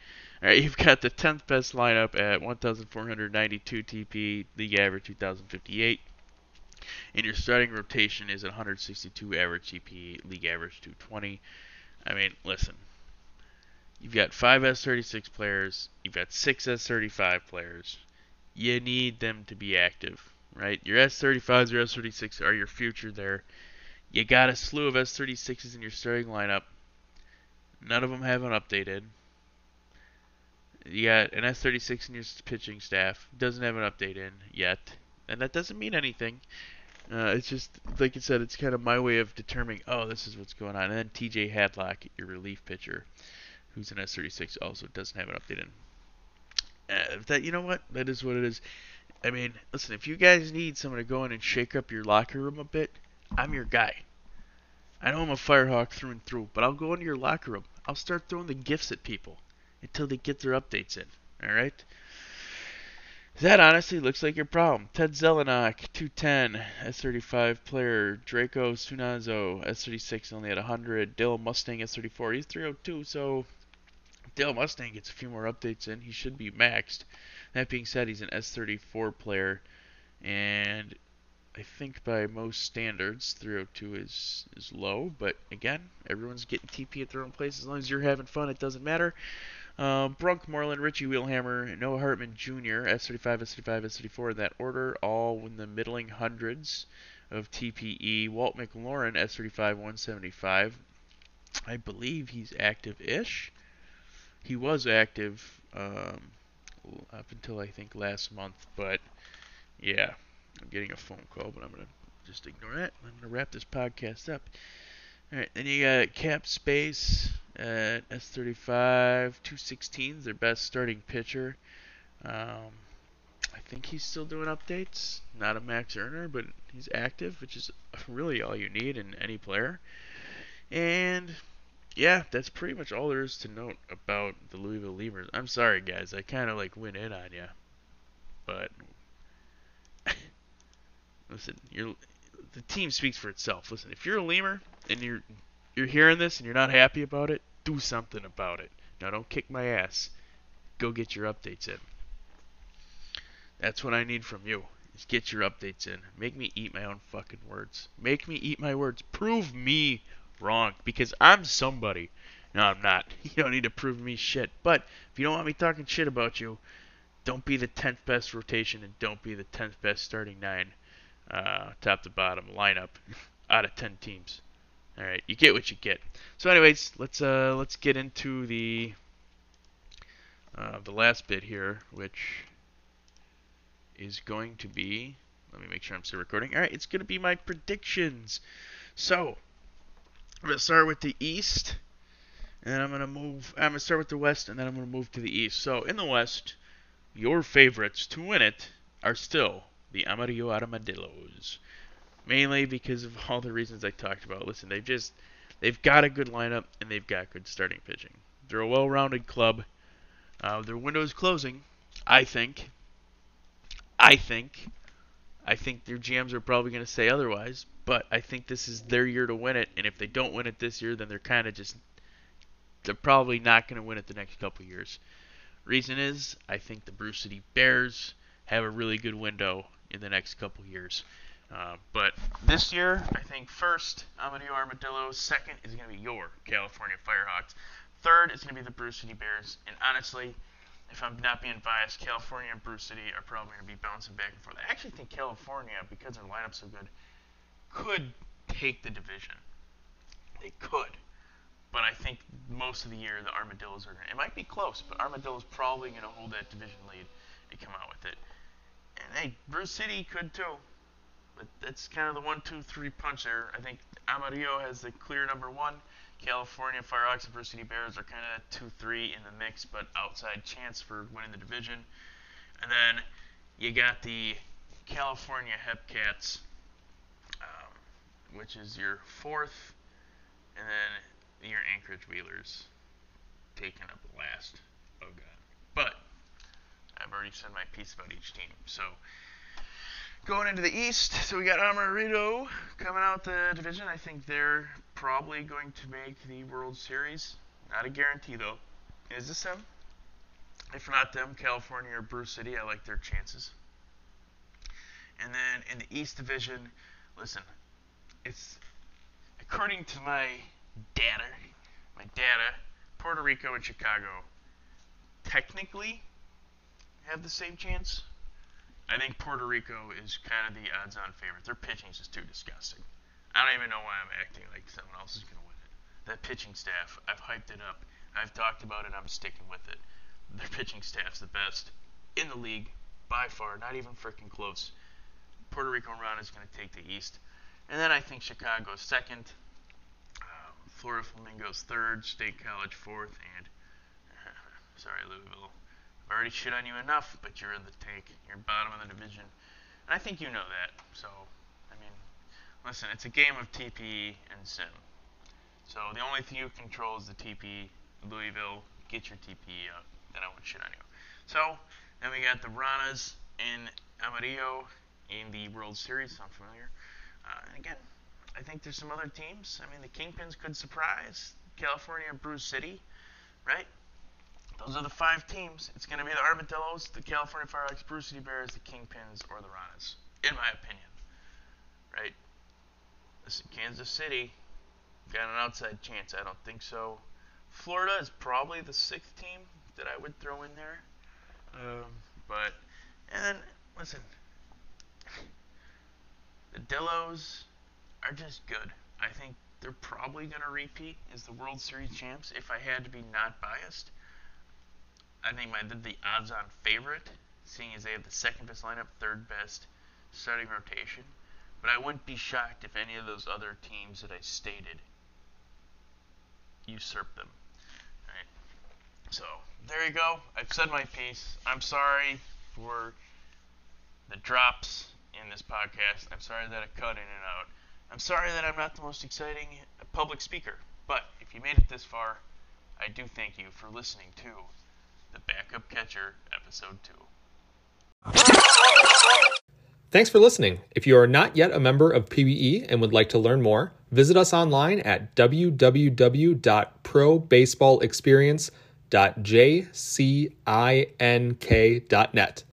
B: Alright, you've got the 10th best lineup at 1,492 TP, league average 2,058. And your starting rotation is at 162 average TP, league average 220. I mean, listen. You've got five S36 players, you've got six S35 players. You need them to be active, right? Your S35s, your S36 are your future there. You got a slew of S36s in your starting lineup. None of them haven't updated. You got an S36 in your pitching staff. Doesn't have an update in yet. And that doesn't mean anything. Uh, it's just, like I said, it's kind of my way of determining, oh, this is what's going on. And then TJ Hadlock, your relief pitcher, who's an S36, also doesn't have an update in. Uh, that you know what? That is what it is. I mean, listen, if you guys need someone to go in and shake up your locker room a bit, I'm your guy. I know I'm a firehawk through and through, but I'll go into your locker room. I'll start throwing the gifts at people until they get their updates in. All right? That honestly looks like your problem. Ted Zelenak, 210, S35 player. Draco Sunazo, S36, only at 100. Dill Mustang, S34, he's 302, so Dale Mustang gets a few more updates in. He should be maxed. That being said, he's an S34 player, and I think by most standards, 302 is is low. But again, everyone's getting TP at their own place. As long as you're having fun, it doesn't matter. Um, Brunk Moreland, Richie Wheelhammer, Noah Hartman Jr., S35, S35, S34 in that order, all in the middling hundreds of TPE. Walt McLaurin, S35, 175. I believe he's active-ish. He was active um, up until I think last month, but yeah, I'm getting a phone call, but I'm gonna just ignore it. I'm gonna wrap this podcast up. All right, then you got Cap Space at S35, 216 their best starting pitcher. Um, I think he's still doing updates. Not a max earner, but he's active, which is really all you need in any player. And yeah, that's pretty much all there is to note about the Louisville Lemurs. I'm sorry, guys. I kind of like went in on you, but listen, you're the team speaks for itself. Listen, if you're a lemur and you're you're hearing this and you're not happy about it, do something about it. Now don't kick my ass. Go get your updates in. That's what I need from you. Is get your updates in. Make me eat my own fucking words. Make me eat my words. Prove me wrong because I'm somebody. No, I'm not. You don't need to prove me shit. But if you don't want me talking shit about you, don't be the 10th best rotation and don't be the 10th best starting nine uh, top to bottom lineup out of 10 teams. All right, you get what you get. So, anyways, let's uh, let's get into the uh, the last bit here, which is going to be. Let me make sure I'm still recording. All right, it's going to be my predictions. So, I'm to start with the East, and I'm going to move. I'm to start with the West, and then I'm to move to the East. So, in the West, your favorites to win it are still the Amarillo Armadillos. Mainly because of all the reasons I talked about. Listen, they've just they've got a good lineup and they've got good starting pitching. They're a well-rounded club. Uh, their window is closing I think, I think, I think their GMs are probably going to say otherwise, but I think this is their year to win it. And if they don't win it this year, then they're kind of just, they're probably not going to win it the next couple years. Reason is, I think the Brew City Bears have a really good window in the next couple years. Uh, but this year, I think first, Amarillo Armadillo. Second is going to be your California Firehawks. Third is going to be the Brew City Bears. And honestly, if I'm not being biased, California and Brew City are probably going to be bouncing back and forth. I actually think California, because their lineup's so good, could take the division. They could. But I think most of the year the Armadillos are going to. It might be close, but Armadillos probably going to hold that division lead and come out with it. And hey, Brew City could too. But that's kind of the one, two, three punch there. I think Amarillo has the clear number one. California Firehawks and Brew City Bears are kind of two, three in the mix, but outside chance for winning the division. And then you got the California Hepcats, um, which is your fourth, and then your Anchorage Wheelers taking up last. Oh god! But I've already said my piece about each team, so going into the East, so we got Amarillo coming out the division. I think they're probably going to make the World Series. Not a guarantee though. Is this them? If not them, California or Brew City, I like their chances. And then in the East Division, listen, it's according to my data, my data, Puerto Rico and Chicago technically have the same chance. I think Puerto Rico is kind of the odds-on favorite. Their pitching is just too disgusting. I don't even know why I'm acting like someone else is going to win it. That pitching staff, I've hyped it up. I've talked about it. I'm sticking with it. Their pitching staff's the best in the league by far, not even freaking close. Puerto Rico Ranas going to take the East, and then I think Chicago's second, um, Florida Flamingos third, State College fourth, and sorry Louisville I've already shit on you enough, but you're in the tank. You're bottom of the division. And I think you know that. So, I mean, listen, it's a game of TPE and sim. So the only thing you control is the TPE. Louisville, get your TPE out. Then I won't shit on you. So, then we got the Ranas and Amarillo in the World Series. Sound familiar? Uh, and again, I think there's some other teams. I mean, the Kingpins could surprise. California, Brew City, right? Those are the five teams. It's going to be the Armadillos, the California Firehawks, Brew City Bears, the Kingpins, or the Ranas, in my opinion. Right? Kansas City got an outside chance. I don't think so. Florida is probably the sixth team that I would throw in there. Um, but, and then, listen, the Dillos are just good. I think they're probably going to repeat as the World Series champs if I had to be not biased. I think my the odds-on favorite, seeing as they have the second best lineup, third best starting rotation. But I wouldn't be shocked if any of those other teams that I stated usurp them. Right. So there you go. I've said my piece. I'm sorry for the drops in this podcast. I'm sorry that I cut in and out. I'm sorry that I'm not the most exciting public speaker. But if you made it this far, I do thank you for listening to the Backup Catcher, Episode 2.
A: Thanks for listening. If you are not yet a member of PBE and would like to learn more, visit us online at www.probaseballexperience.jcink.net.